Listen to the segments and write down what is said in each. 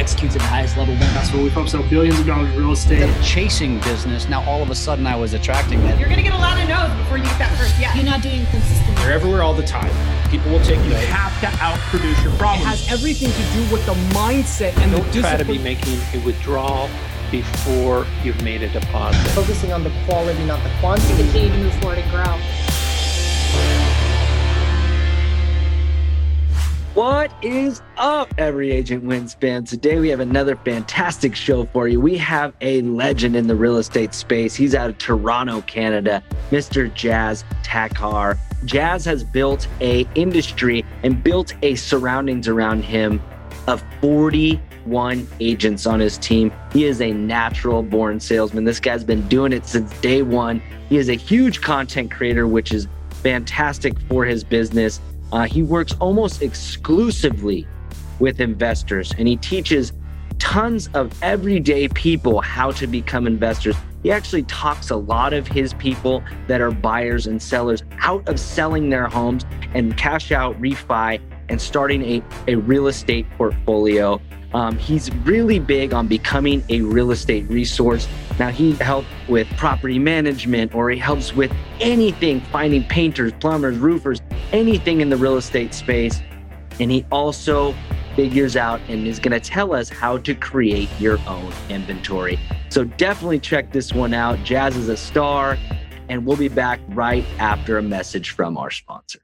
executes at the highest level wins. That's where we focus on billions of dollars in real estate. The chasing business, now all of a sudden I was attracting it. You're going to get a lot of no's before you get that first yes. You're not doing consistent. You're everywhere all the time. People will take you. You have to outproduce your problems. It has everything to do with the mindset and Don't the try to be making a withdrawal before you've made a deposit. Focusing on the quality, not the quantity. Continue to move forward and grow. What is up, Every Agent Wins fans? Today we have another fantastic show for you. We have a legend in the real estate space. He's out of Toronto, Canada, Mr. Jas Takhar. Jazz has built a industry and built a surroundings around him of 41 agents on his team. He is a natural born salesman. This guy's been doing it since day one. He is a huge content creator, which is fantastic for his business. Uh, he works almost exclusively with investors and he teaches tons of everyday people how to become investors. He actually talks a lot of his people that are buyers and sellers out of selling their homes and cash out, refi, and starting a, a real estate portfolio. Um, he's really big on becoming a real estate resource. Now, he helps with property management or he helps with anything, finding painters, plumbers, roofers, anything in the real estate space. And he also figures out and is going to tell us how to create your own inventory. So definitely check this one out. Jas is a star, and we'll be back right after a message from our sponsor.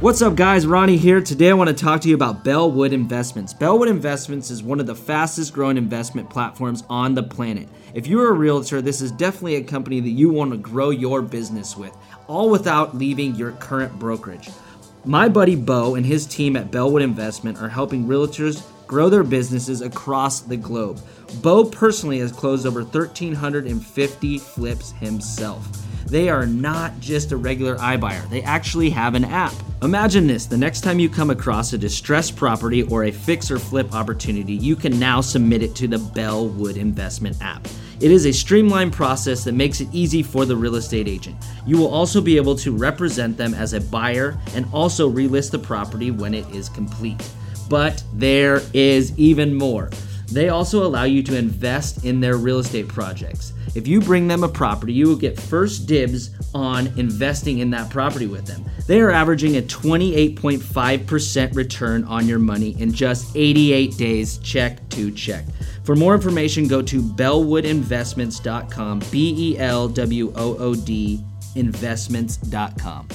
What's up, guys? Ronnie here. Today, I want to talk to you about Bellwood Investments. Bellwood Investments is one of the fastest growing investment platforms on the planet. If you're a realtor, this is definitely a company that you want to grow your business with, all without leaving your current brokerage. My buddy Bo and his team at Bellwood Investment are helping realtors grow their businesses across the globe. Bo personally has closed over 1,350 flips himself. They are not just a regular iBuyer, they actually have an app. Imagine this the next time you come across a distressed property or a fix or flip opportunity, you can now submit it to the Bellwood Investment app. It is a streamlined process that makes it easy for the real estate agent. You will also be able to represent them as a buyer and also relist the property when it is complete. But there is even more. They also allow you to invest in their real estate projects. If you bring them a property, you will get first dibs on investing in that property with them. They are averaging a 28.5% return on your money in just 88 days, check to check. For more information, go to bellwoodinvestments.com, B E L W O O D investments.com.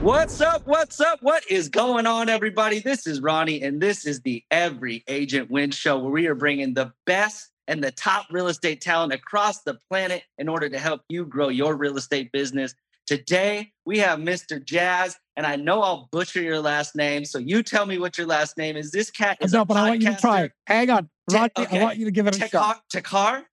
What's up? What's up? What is going on, everybody? This is Ronnie, and this is the Every Agent Win Show, where we are bringing the best and the top real estate talent across the planet in order to help you grow your real estate business. Today, we have Mr. Jas, and I know I'll butcher your last name, so you tell me what your last name is. This cat is no, a but I want you to try it. Hang on, okay. I want you to give it a shot. Takhar?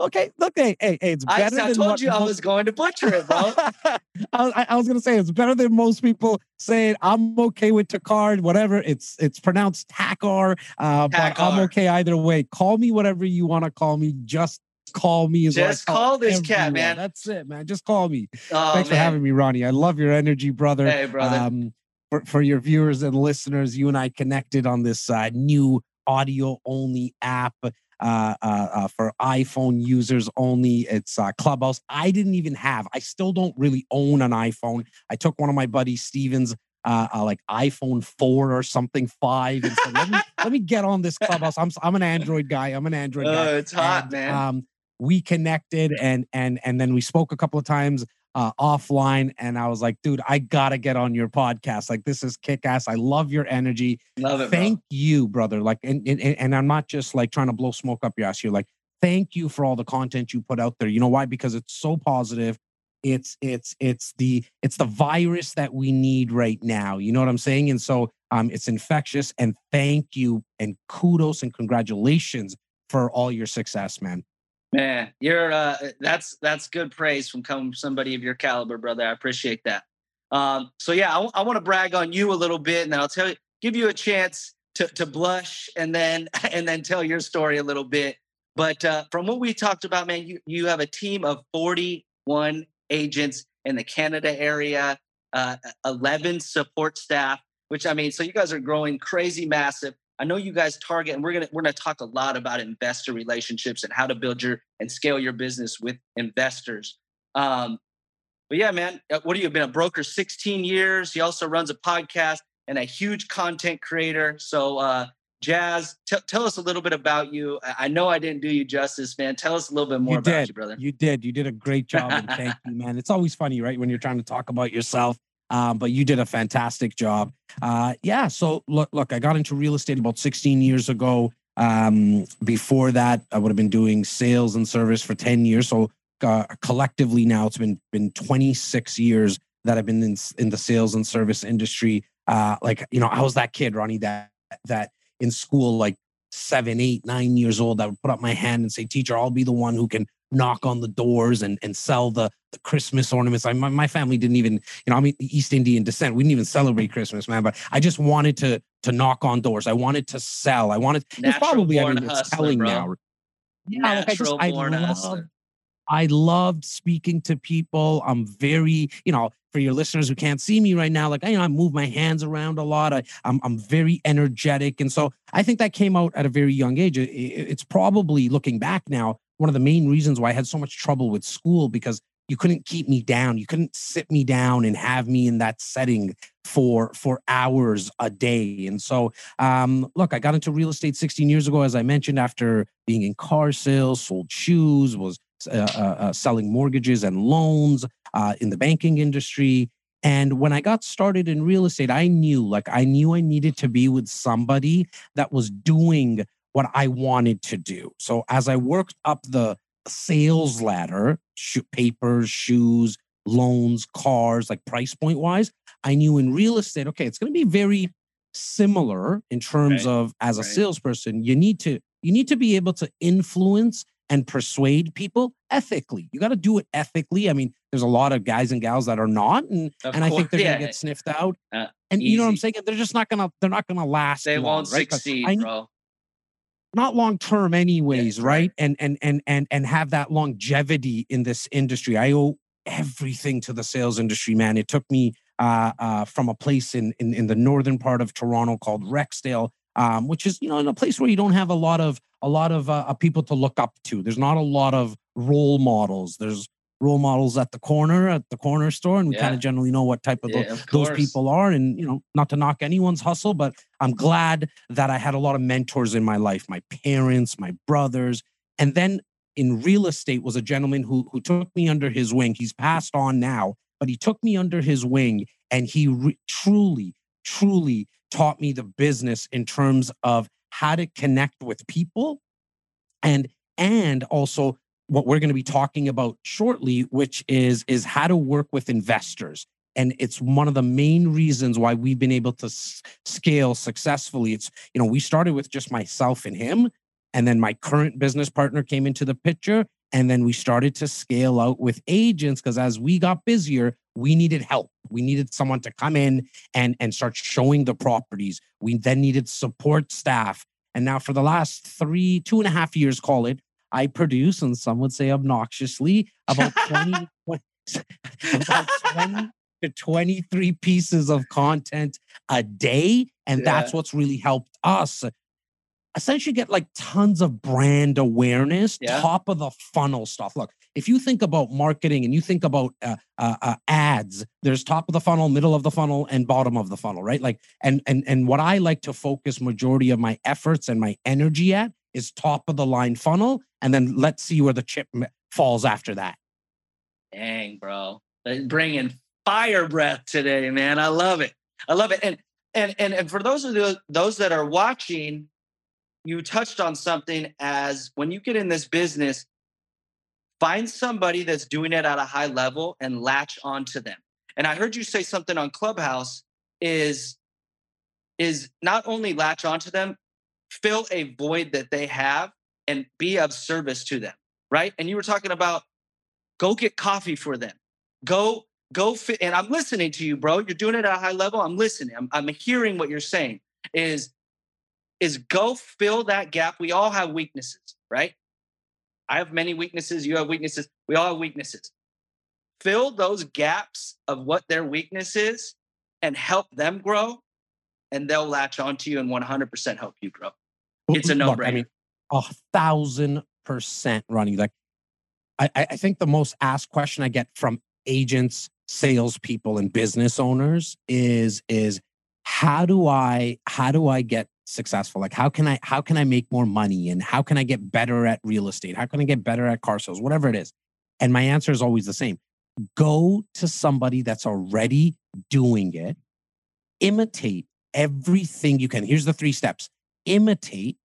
Okay, look, hey, hey, hey, it's I, better I than told you I was going to butcher it, bro. I, was- I, I was gonna say it's better than most people saying I'm okay with Takhar, whatever. It's it's pronounced Takhar, uh, but I'm okay either way. Call me whatever you want to call me. Just call me. Just call this cat, man. That's it, man. Just call me. Oh, Thanks for having me, Ronnie. I love your energy, brother. Hey, brother. Um, for, for your viewers and listeners, you and I connected on this uh, new audio only app uh, uh, uh, for iPhone users only. It's uh, Clubhouse. I didn't even have, I still don't really own an iPhone. I took one of my buddy Steven's. Uh, uh, like iPhone four or something five, and said, let me let me get on this clubhouse. I'm I'm an Android guy. I'm an Android guy Oh, it's hot, and, man. Um, we connected and and and then we spoke a couple of times uh, offline, and I was like, dude, I gotta get on your podcast. Like this is kick ass. I love your energy. Love it, bro. Thank you, brother. Like, and, and and I'm not just like trying to blow smoke up your ass. You're like, thank you for all the content you put out there. You know why? Because it's so positive. It's it's it's the it's the virus that we need right now. You know what I'm saying? And so um, it's infectious. And thank you and kudos and congratulations for all your success, man. Man, you're uh that's that's good praise from from somebody of your caliber, brother. I appreciate that. Um, so yeah, I, want to brag on you a little bit, and then I'll tell you, give you a chance to to blush, and then and then tell your story a little bit. But uh, from what we talked about, man, you you have a team of 41 agents in the Canada area, uh, 11 support staff. Which I mean, so you guys are growing crazy massive. I know you guys target, and we're gonna we're gonna talk a lot about investor relationships and how to build your and scale your business with investors. Um, but yeah, man, uh, what have you been a broker 16 years? He also runs a podcast and a huge content creator. So, uh, Jas, t- tell us a little bit about you. I know I didn't do you justice, man. Tell us a little bit more you about did. you, brother. You did. You did a great job. And thank you, man. It's always funny, right? When you're trying to talk about yourself. Um, but you did a fantastic job. Uh, yeah. So look, look, I got into real estate about 16 years ago. Um, before that, I would have been doing sales and service for 10 years. So uh, collectively now, it's been been 26 years that I've been in, in the sales and service industry. Uh, like you know, I was that kid, Ronnie, that that in school, like seven, eight, nine years old, I would put up my hand and say, "Teacher, I'll be the one who can knock on the doors and and sell the the Christmas ornaments." I, my, my family didn't even, you know, I'm East Indian descent. We didn't even celebrate Christmas, man. But I just wanted to to knock on doors. I wanted to sell. I wanted. It's probably. I mean, it's telling bro. now. Yeah, Natural like I just I born love hustler. I loved speaking to people. I'm very, you know, for your listeners who can't see me right now, like you know, I move my hands around a lot. I, I'm I'm very energetic, and so I think that came out at a very young age. It- it- it's probably looking back now one of the main reasons why I had so much trouble with school because you couldn't keep me down. You couldn't sit me down and have me in that setting for for hours a day. And so, um, look, I got into real estate 16 years ago, as I mentioned, after being in car sales, sold shoes, was uh, uh, uh, selling mortgages and loans uh, in the banking industry. And when I got started in real estate, I knew, like, I knew I needed to be with somebody that was doing what I wanted to do. So as I worked up the sales ladder, sho- papers, shoes, loans, cars, like price point wise, I knew in real estate, okay, it's going to be very similar in terms Right, of as a right. salesperson, you need to you need to be able to influence and persuade people ethically. You got to do it ethically. I mean, there's a lot of guys and gals that are not, and Of and I think they're yeah. gonna get sniffed out. Uh, and you know what I'm saying? They're just not gonna they're not gonna last. They long, won't right? succeed, I, bro. Not long term anyways Yeah, right? and and and and and have that longevity in this industry. I owe everything to the sales industry man. It took me uh, uh, from a place in, in in the northern part of toronto called rexdale um, which is you know in a place where you don't have a lot of a lot of uh, uh, people to look up to. There's not a lot of role models. There's role models at the corner at the corner store and we Yeah. kind of generally know what type of Yeah, of those people are and you know not to knock anyone's hustle but i'm glad that i had a lot of mentors in my life my parents my brothers and then in real estate was a gentleman who who took me under his wing he's passed on now but he took me under his wing and he re- truly truly taught me the business in terms of how to connect with people and and also what we're going to be talking about shortly which is is how to work with investors. And it's one of the main reasons why we've been able to s- scale successfully. It's you know we started with just myself and him and then my current business partner came into the picture and then we started to scale out with agents because as we got busier we needed help. We needed someone to come in and and start showing the properties. We then needed support staff. And now for the last three two and a half years call it i produce and some would say obnoxiously about 20 about 20 to 23 pieces of content a day and that's what's really helped us essentially get like tons of brand awareness Yeah. top of the funnel stuff. Look if you think about marketing and you think about uh, uh, uh, ads there's top of the funnel middle of the funnel and bottom of the funnel right? Like and and and what i like to focus majority of my efforts and my energy at is top of the line funnel and then let's see where the chip falls after that Dang, bro. Bringing fire breath today, man. I love it. I love it. And and and, and for those of the, those that are watching, you touched on something as when you get in this business, find somebody that's doing it at a high level and latch onto them. And I heard you say something on Clubhouse is is not only latch onto them, fill a void that they have and be of service to them, right? And you were talking about go get coffee for them. Go, go fit. And I'm listening to you, bro. You're doing it at a high level. I'm listening. I'm, I'm hearing what you're saying. Is is go fill that gap. We all have weaknesses, right? I have many weaknesses. You have weaknesses. We all have weaknesses. Fill those gaps of what their weakness is and help them grow. And they'll latch onto you and 100% help you grow. It's a no brainer. I mean, a thousand percent running. Like, I, I I think the most asked question I get from agents, salespeople, and business owners is is how do I how do I get successful? Like, how can I how can I make more money? And how can I get better at real estate? How can I get better at car sales? Whatever it is. And my answer is always the same. Go to somebody that's already doing it. Imitate everything you can. Here's the three steps imitate,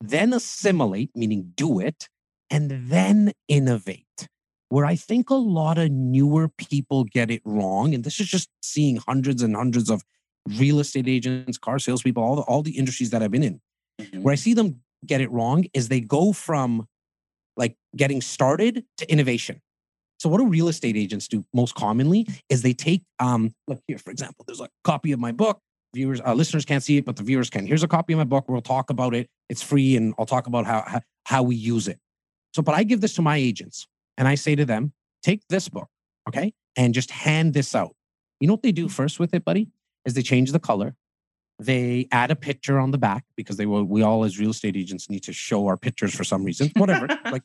then assimilate, meaning do it, and then innovate. Where I think a lot of newer people get it wrong, and this is just seeing hundreds and hundreds of real estate agents, car salespeople, all the, all the industries that I've been in, Mhm. where I see them get it wrong is they go from like getting started to innovation. So what do real estate agents do most commonly is they take um look here for example there's a copy of my book viewers uh, listeners can't see it but the viewers can. Here's a copy of my book. We'll talk about it. It's free and I'll talk about how how, how we use it. So but I give this to my agents and I say to them take this book okay and just hand this out. You know what they do first with it buddy? Is they change the color. They add a picture on the back because they will we all as real estate agents need to show our pictures for some reason whatever like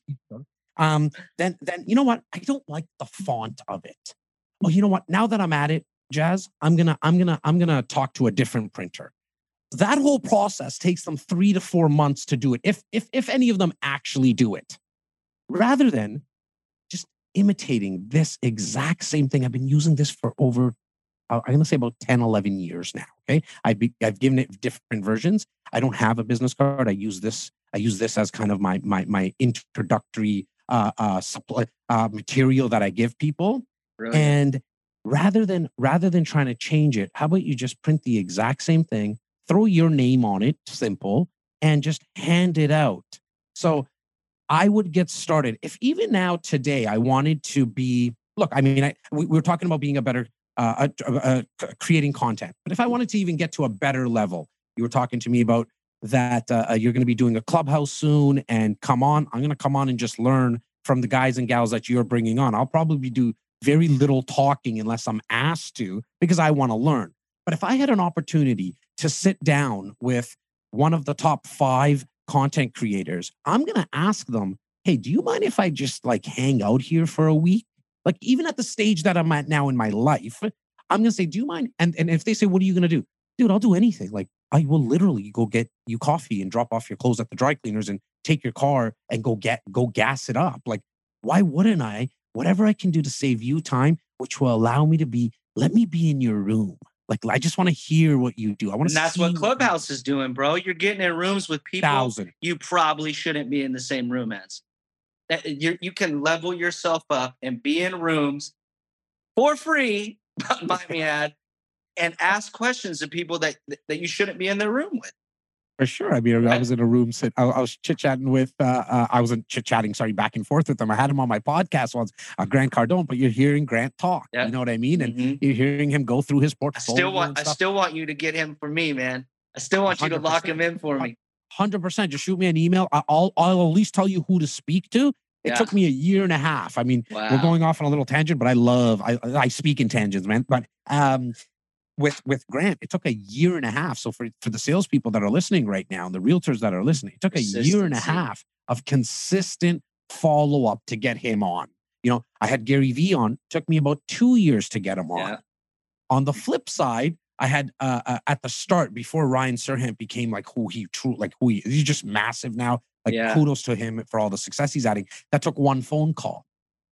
um then then you know what? I don't like the font of it. Oh you know what? Now that i'm at it jas i'm gonna i'm gonna i'm gonna talk to a different printer. That whole process takes them three to four months to do it if if if any of them actually do it. Rather than just imitating this exact same thing i've been using this for over uh, i'm going to say about 10 11 years now okay? I've, be, I've given it different versions. I don't have a business card. I use this i use this as kind of my my my introductory uh, uh, supply uh, material that i give people. Brilliant. and rather than rather than trying to change it how about you just print the exact same thing throw your name on it simple and just hand it out. So i would get started. If even now today i wanted to be look i mean I, we, we were talking about being a better uh, creating content. But if i wanted to even get to a better level you were talking to me about that uh, uh, you're going to be doing a clubhouse soon and come on i'm going to come on and just learn from the guys and gals that you're bringing on. I'll probably do very little talking unless i'm asked to because i want to learn but if i had an opportunity to sit down with one of the top five content creators i'm going to ask them hey do you mind if i just like hang out here for a week like even at the stage that i'm at now in my life i'm going to say do you mind and, and if they say what are you going to do dude i'll do anything like I will literally go get you coffee and drop off your clothes at the dry cleaners and take your car and go get go gas it up. Like, why wouldn't I? Whatever I can do to save you time, which will allow me to be, let me be in your room. Like, I just want to hear what you do. I want And to. that's what Clubhouse is doing, bro. You're getting in rooms with people Thousand. you probably shouldn't be in the same room as. That you you can level yourself up and be in rooms for free, might me add, and ask questions to people that that you shouldn't be in the room with. For sure. I mean, I was in a room, sit, I, I was chit chatting with, uh, uh, I wasn't chit chatting, sorry, back and forth with them. I had him on my podcast once, uh, Grant Cardone, but you're hearing Grant talk. Yeah. You know what I mean? And Mhm. you're hearing him go through his portfolio. I still want I still want you to get him for me, man. I still want you to lock him in for me. hundred percent. Just shoot me an email. I- I'll I'll at least tell you who to speak to. It Yeah. took me a year and a half. I mean, we're going off on a little tangent, but I love I I speak in tangents, man. But um, with with Grant, it took a year and a half. So for for the salespeople that are listening right now and the realtors that are listening, it took a year and a half of consistent follow up to get him on. You know, I had Gary Vee on. Took me about two years to get him on. Yeah. On the flip side, I had uh, uh, at the start before Ryan Serhant became like who he true like who he he's just massive now. Like Yeah. kudos to him for all the success he's adding. That took one phone call.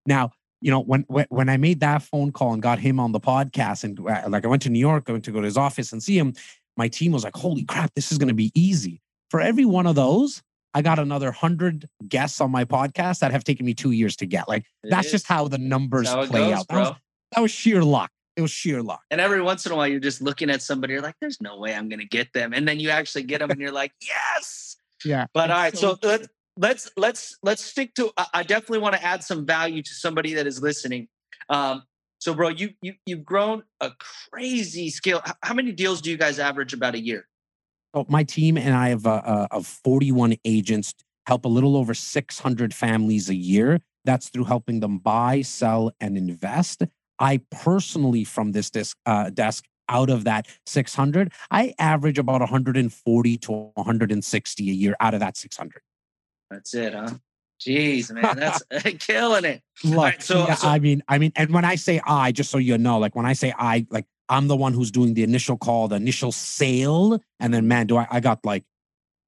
Now you know when when, when I made that phone call and got him on the podcast and uh, like I went to New York, I went to go to his office and see him. My team was like, "Holy crap, this is going to be easy." For every one of those, I got another hundred guests on my podcast that have taken me two years to get. Like It that's is. just how the numbers how play goes, out. That was, bro. that was sheer luck. It was sheer luck. And every once in a while, you're just looking at somebody, you're like, there's no way I'm going to get them. And then you actually get them and you're like, yes. Yeah. But all right, It's so let's let's let's let's stick to. I- definitely want to add some value to somebody that is listening. Um, so, bro, you you you've grown a crazy scale. How many deals do you guys average about a year? So my team and I have uh, of 41 agents help a little over 600 families a year. That's through helping them buy, sell, and invest. I personally, from this desk, uh, desk out of that 600, I average about 140 to 160 a year out of that 600. That's it, huh? Jeez, man, that's killing it. Look, right, so- yeah, so- I mean, I mean, and when I say I, just so you know, like when I say I, like I'm the one who's doing the initial call, the initial sale, and then man, do I? I got like,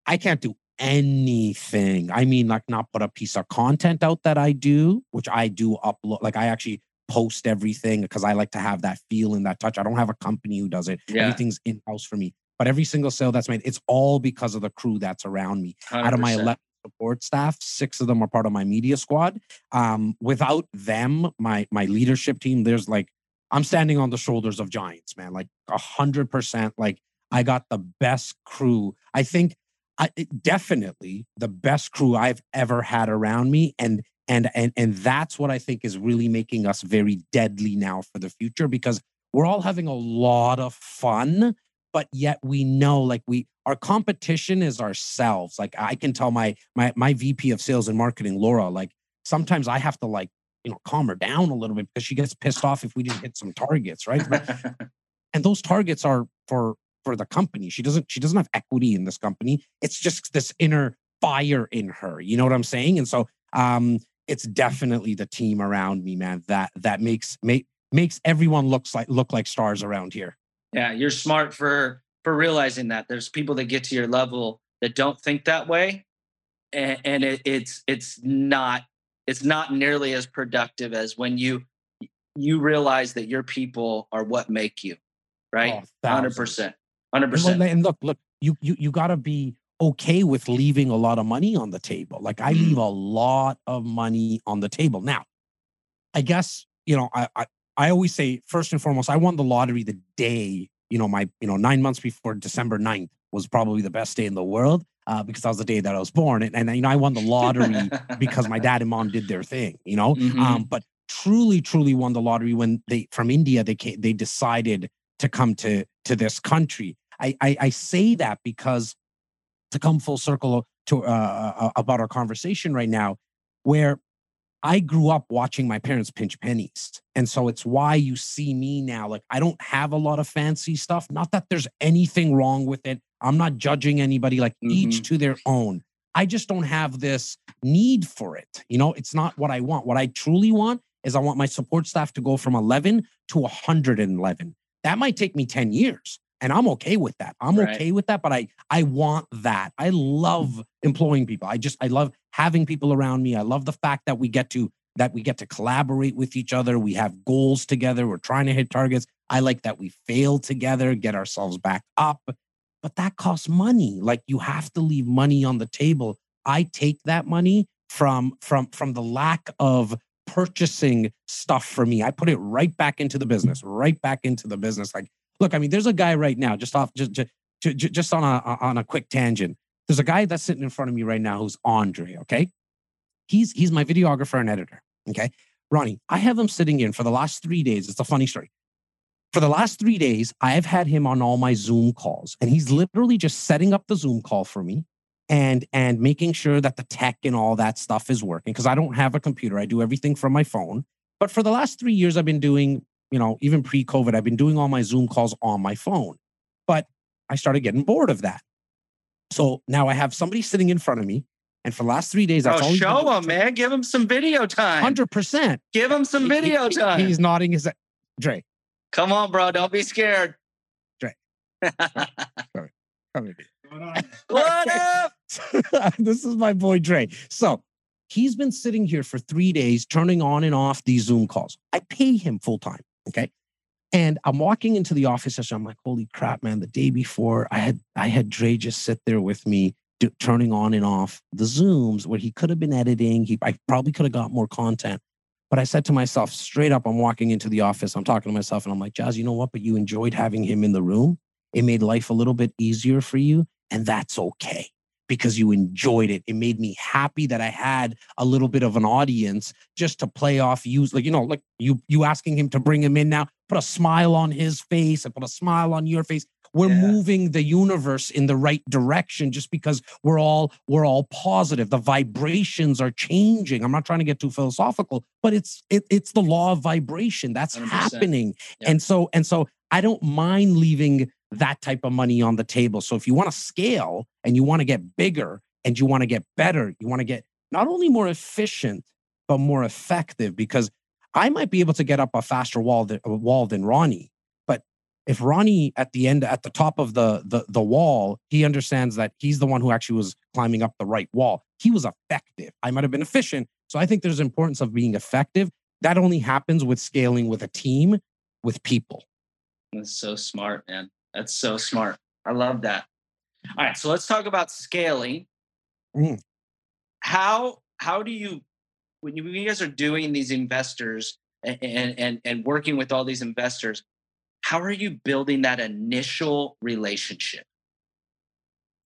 I can't do anything. I mean, like not put a piece of content out that I do, which I do upload. Like I actually post everything because I like to have that feel and that touch. I don't have a company who does it. Yeah. Everything's in house for me. But every single sale that's made, it's all because of the crew that's around me out of my 100%. 11 support staff six of them are part of my media squad. Um without them my my leadership team there's like i'm standing on the shoulders of giants man like a hundred percent like i got the best crew. I think I, definitely the best crew i've ever had around me and and and and that's what i think is really making us very deadly now for the future because we're all having a lot of fun but yet we know like we our competition is ourselves. Like i can tell my my my vp of sales and marketing laura like sometimes i have to like you know calm her down a little bit because she gets pissed off if we didn't hit some targets right? But- and those targets are for for the company. She doesn't she doesn't have equity in this company. It's just this inner fire in her you know what i'm saying? And so um it's definitely the team around me man that that makes make makes everyone looks like look like stars around here. Yeah, you're smart for for realizing that there's people that get to your level that don't think that way, and, and it, it's it's not it's not nearly as productive as when you you realize that your people are what make you, right? Oh, hundred percent, hundred And, look- and look, look, you you you got to be okay with leaving a lot of money on the table. Like I leave mm. a lot of money on the table. Now, I guess you know I I, I always say first and foremost, I won the lottery the day you know my you know nine months before December 9th was probably the best day in the world uh, because that was the day that I was born, and, and you know I won the lottery because my dad and mom did their thing, you know. Mhm. Um, but truly, truly won the lottery when they from India they came, they decided to come to to this country. I I, I say that because to come full circle to uh, uh, about our conversation right now, where I grew up watching my parents pinch pennies. And so it's why you see me now. Like, I don't have a lot of fancy stuff. Not that there's anything wrong with it. I'm not judging anybody, like, each mm-hmm. to their own. I just don't have this need for it. You know, it's not what I want. What I truly want is I want my support staff to go from 11 to 111. That might take me 10 years. And I'm okay with that. I'm Right. okay with that, but I I want that. I love employing people. I just I love having people around me. I love the fact that we get to that we get to collaborate with each other. We have goals together. We're trying to hit targets. I like that we fail together, get ourselves back up. But that costs money. Like you have to leave money on the table. I take that money from from from the lack of purchasing stuff for me. I put it right back into the business, right back into the business. Like, look, I mean, there's a guy right now, just off, just just, just on a on a quick tangent. There's a guy that's sitting in front of me right now who's Andre. Okay, he's he's my videographer and editor. Okay, Ronnie, I have him sitting in for the last three days. It's a funny story. For the last three days, I've had him on all my Zoom calls, and he's literally just setting up the Zoom call for me and and making sure that the tech and all that stuff is working because I don't have a computer. I do everything from my phone. But for the last three years, I've been doing, you know, even pre-COVID, I've been doing all my Zoom calls on my phone. But I started getting bored of that. So now I have somebody sitting in front of me, and for the last three days, that's oh, all he's show him, man. Give him some video time. Hundred percent. Give him some He- video he- time. He's nodding his head. Dre, Come on, bro. Don't be scared. Dre. come here. what up? this is my boy Dre. So he's been sitting here for three days, turning on and off these Zoom calls. I pay him full time. Okay. And I'm walking into the office session. I'm like, holy crap, man. The day before I had I had Dre just sit there with me, turning on and off the Zooms where he could have been editing. He I probably could have got more content. But I said to myself, straight up, I'm walking into the office. I'm talking to myself and I'm like, Jas, you know what? But you enjoyed having him in the room. It made life a little bit easier for you. And that's okay because you enjoyed it. It made me happy that I had a little bit of an audience just to play off use like you know like you you asking him to bring him in now put a smile on his face and put a smile on your face we're Yeah. moving the universe in the right direction just because we're all we're all positive the vibrations are changing i'm not trying to get too philosophical but it's it, it's the law of vibration that's 100%. happening Yeah. and so and so I don't mind leaving that type of money on the table. So if you want to scale and you want to get bigger and you want to get better, you want to get not only more efficient, but more effective because I might be able to get up a faster wall than, uh, wall than Ronnie. But if Ronnie at the end, at the top of the, the, the wall, he understands that he's the one who actually was climbing up the right wall. He was effective. I might have been efficient. So I think there's importance of being effective. That only happens with scaling with a team, with people. That's so smart, man. That's so smart. I love that. All right, so let's talk about scaling. Mm. How how do you when you, when you guys are doing these investors and, and and working with all these investors, how are you building that initial relationship?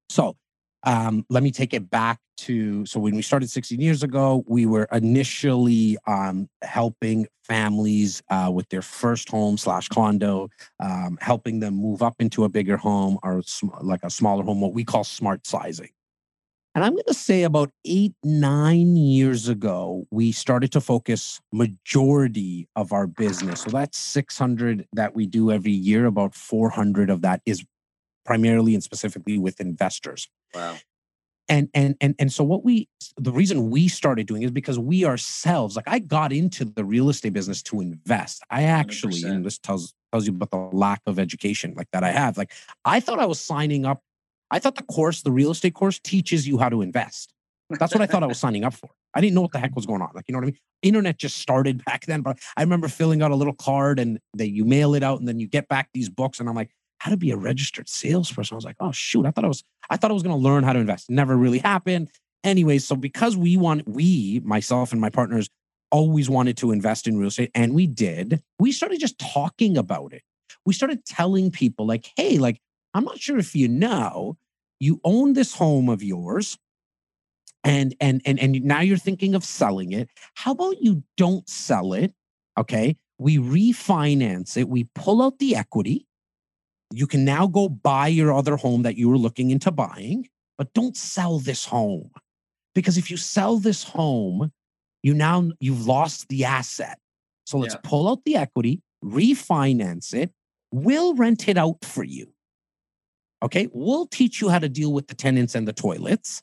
So um, let me take it back to so when we started 16 years ago, we were initially um, helping families uh, with their first home slash condo, um, helping them move up into a bigger home or sm- like a smaller home, what we call smart sizing. And I'm going to say about eight, nine years ago, we started to focus majority of our business. So that's 600 that we do every year. About 400 of that is primarily and specifically with investors. Wow. And and and and so what we the reason we started doing is because we ourselves like I got into the real estate business to invest. I actually 100%. and this tells tells you about the lack of education like that I have. Like I thought I was signing up I thought the course, the real estate course, teaches you how to invest. That's what I thought I was signing up for. I didn't know what the heck was going on. Like, you know what I mean? Internet just started back then, but I remember filling out a little card and that you mail it out and then you get back these books. And I'm like, how to be a registered salesperson. I was like, oh shoot, I thought I was, I thought I was going to learn how to invest. Never really happened. Anyway, so because we want, we, myself and my partners, always wanted to invest in real estate, and we did, we started just talking about it. We started telling people, like, hey, like, I'm not sure if you know, you own this home of yours and and and and now you're thinking of selling it. How about you don't sell it? Okay? We refinance it, we pull out the equity. You can now go buy your other home that you were looking into buying, but don't sell this home. Because if you sell this home, you now you've lost the asset. So let's yeah. pull out the equity, refinance it, we'll rent it out for you. Okay. We'll teach you how to deal with the tenants and the toilets.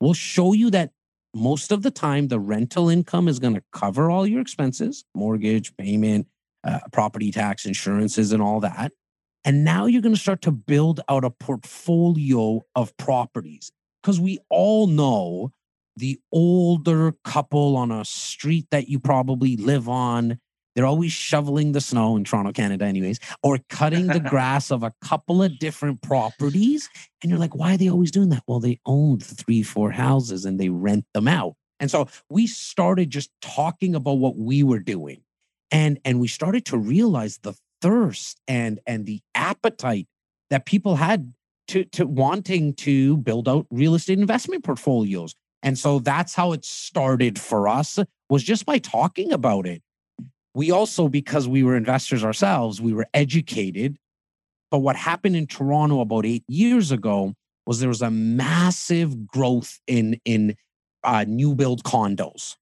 We'll show you that most of the time the rental income is going to cover all your expenses mortgage, payment, uh, property tax, insurances, and all that. And now you're going to start to build out a portfolio of properties because we all know the older couple on a street that you probably live on they're always shoveling the snow in Toronto, Canada, anyways, or cutting the grass of a couple of different properties. And you're like, why are they always doing that? Well, they owned three, four houses and they rent them out. And so we started just talking about what we were doing. And, and we started to realize the thirst and, and the appetite that people had to, to wanting to build out real estate investment portfolios. And so that's how it started for us was just by talking about it we also, because we were investors ourselves, we were educated. But what happened in Toronto about eight years ago was there was a massive growth in in uh, new build condos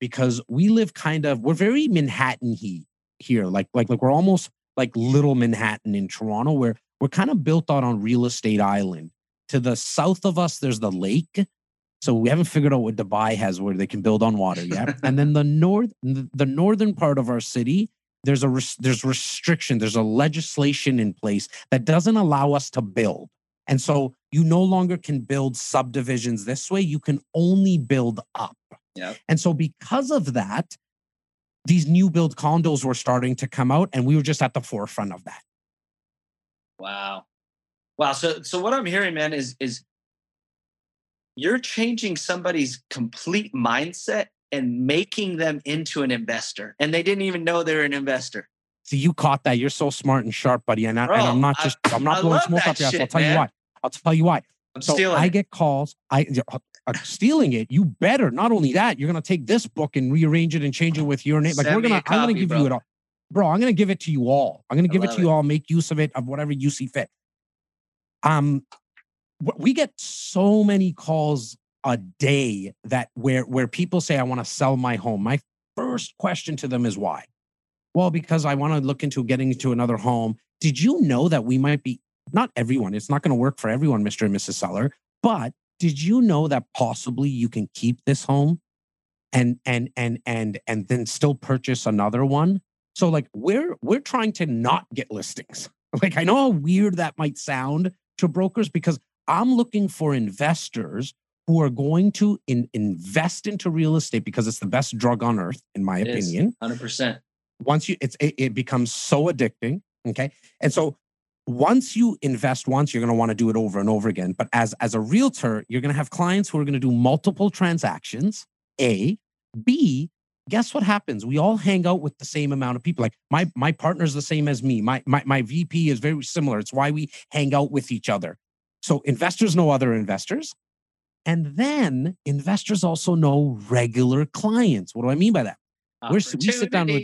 because we live kind of we're very Manhattan heat here, like like like we're almost like little Manhattan in Toronto, where we're kind of built out on real estate island. To the south of us, there's the lake, so we haven't figured out what Dubai has where they can build on water yet. and then the north, the northern part of our city, there's a there's restriction, there's a legislation in place that doesn't allow us to build. And so you no longer can build subdivisions this way. You can only build up. Yeah. And so because of that, these new build condos were starting to come out, and we were just at the forefront of that. Wow. Wow. So so what I'm hearing, man, is is you're changing somebody's complete mindset and making them into an investor. And they didn't even know they're an investor. See, you caught that. You're so smart and sharp, buddy. And, I, am not just, I, am not blowing smoke up your ass. I'll tell man. you why. I'll tell you why. I'm so stealing I get calls. I uh, stealing it. You better. Not only that, you're gonna take this book and rearrange it and change it with your name. Like Send we're gonna, copy, I'm gonna give bro. you it all, bro. I'm gonna give it to you all. I'm gonna give it to love you all. Make use of it of whatever you see fit. Um, we get so many calls a day that where where people say I want to sell my home. My first question to them is why. Well, because I want to look into getting into another home. Did you know that we might be not everyone, it's not going to work for everyone, Mr. and Mrs. Seller, but did you know that possibly you can keep this home and and and and and then still purchase another one? So like we're we're trying to not get listings. Like I know how weird that might sound to brokers because I'm looking for investors who are going to in, invest into real estate because it's the best drug on earth, in my It opinion. 100%. Once you, it's it, it becomes so addicting. Okay, and so once you invest once, you're going to want to do it over and over again. But as as a realtor, you're going to have clients who are going to do multiple transactions. A, B. Guess what happens? We all hang out with the same amount of people. Like my my partner's the same as me. My my my VP is very similar. It's why we hang out with each other. So investors know other investors. And then investors also know regular clients. What do I mean by that? We're, we sit down with.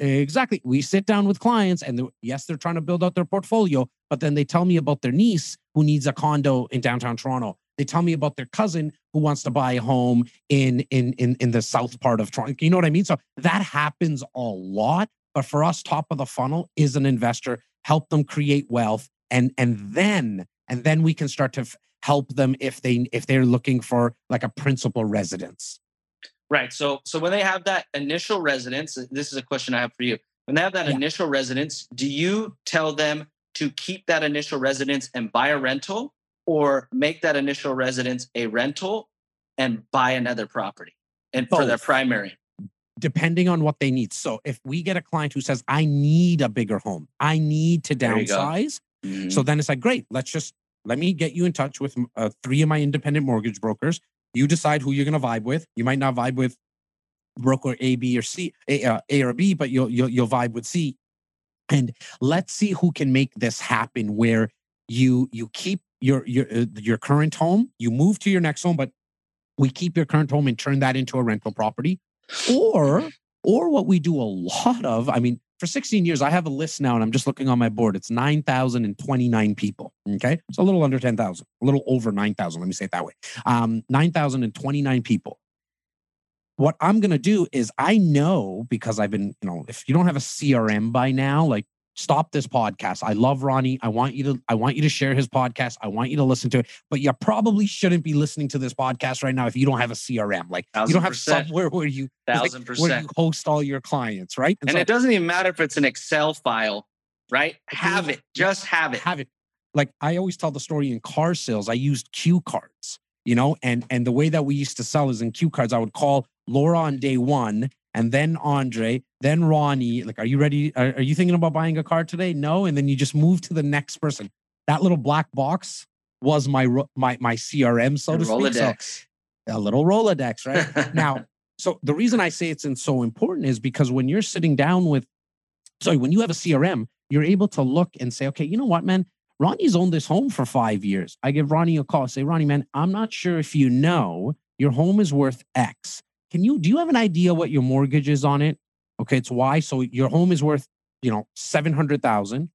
Exactly. We sit down with clients, and they're- yes, they're trying to build out their portfolio, but then they tell me about their niece who needs a condo in downtown Toronto. They tell me about their cousin who wants to buy a home in in in in the south part of Toronto. You know what I mean? So that happens a lot. But for us, top of the funnel is an investor. Help them create wealth, and and then and then we can start to f- help them if they if they're looking for like a principal residence. Right. So so when they have that initial residence, this is a question I have for you. When they have that Yeah. initial residence, do you tell them to keep that initial residence and buy a rental or make that initial residence a rental and buy another property and for their primary? depending on what they need. So if we get a client who says, I need a bigger home, I need to There you go. downsize. Mhm. So then it's like, great, let's just let me get you in touch with uh, three of my independent mortgage brokers. You decide who you're going to vibe with. You might not vibe with broker A, B, or C, A, uh, A or B, but you'll, you'll you'll vibe with C. And let's see who can make this happen. Where you you keep your your uh, your current home, you move to your next home, but we keep your current home and turn that into a rental property or or what we do a lot of i mean for 16 years i have a list now and i'm just looking on my board. It's 9029 people okay? It's a little under 10000 a little over 9000 let me say it that way. Um 9029 people. What i'm going to do is i know because i've been you know if you don't have a crm by now like stop this podcast i love ronnie i want you to i want you to share his podcast i want you to listen to it but you probably shouldn't be listening to this podcast right now if you don't have a crm like you don't have percent. somewhere where you like, Thousand where percent. you host all your clients, right? And so it doesn't even matter if it's an Excel file, right? Have it. Just have it. have it. Like I always tell the story in car sales. I used cue cards, you know, and and the way that we used to sell is in cue cards. I would call Laura on day one, and then Andre, then Ronnie. Like, are you ready? Are, are you thinking about buying a car today? No, and then you just move to the next person. That little black box was my my my CRM, so to speak. So a little Rolodex, right? now so the reason i say it's in so important is because when you're sitting down with sorry when you have a crm you're able to look and say okay you know what man ronnie's owned this home for five years i give ronnie a call say ronnie man i'm not sure if you know your home is worth x can you do you have an idea what your mortgage is on it okay it's why. so your home is worth you know 700000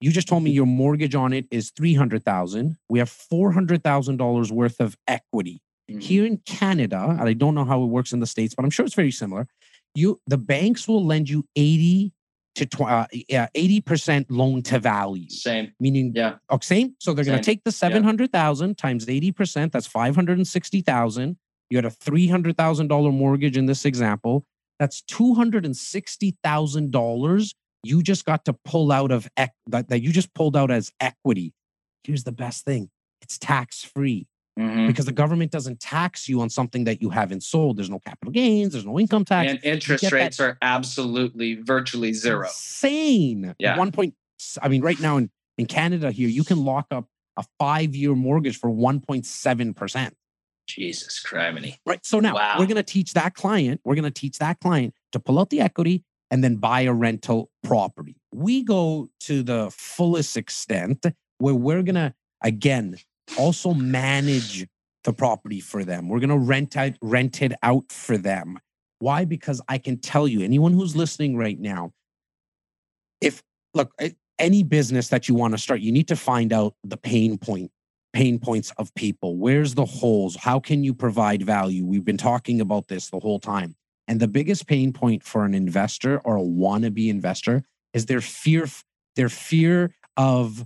you just told me your mortgage on it is 300000 we have $400000 worth of equity Mhm. here in Canada, and I don't know how it works in the states, but I'm sure it's very similar. You the banks will lend you 80 to tw- uh, yeah, 80% loan to value, Same. meaning Yeah. oh, same. So they're going to take the 700,000 times 80%, that's 560,000. You had a $300,000 mortgage in this example. That's $260,000 you just got to pull out of ec- that, that you just pulled out as equity. Here's the best thing. It's tax free Mhm. because the government doesn't tax you on something that you haven't sold. There's no capital gains, there's no income tax. And interest rates are absolutely virtually zero. Insane. Yeah. One point. I mean, right now in, in Canada here, you can lock up a five-year mortgage for 1.7%. Jesus criminy. Right. So now Wow. we're going to teach that client, we're going to teach that client to pull out the equity and then buy a rental property. We go to the fullest extent where we're going to, again, also manage the property for them. We're going to rent out, rent it out for them. Why? Because I can tell you, anyone who's listening right now, if look, any business that you want to start, you need to find out the pain point pain points of people. Where's the holes? How can you provide value? We've been talking about this the whole time. And the biggest pain point for an investor or a wannabe investor is their fear, their fear of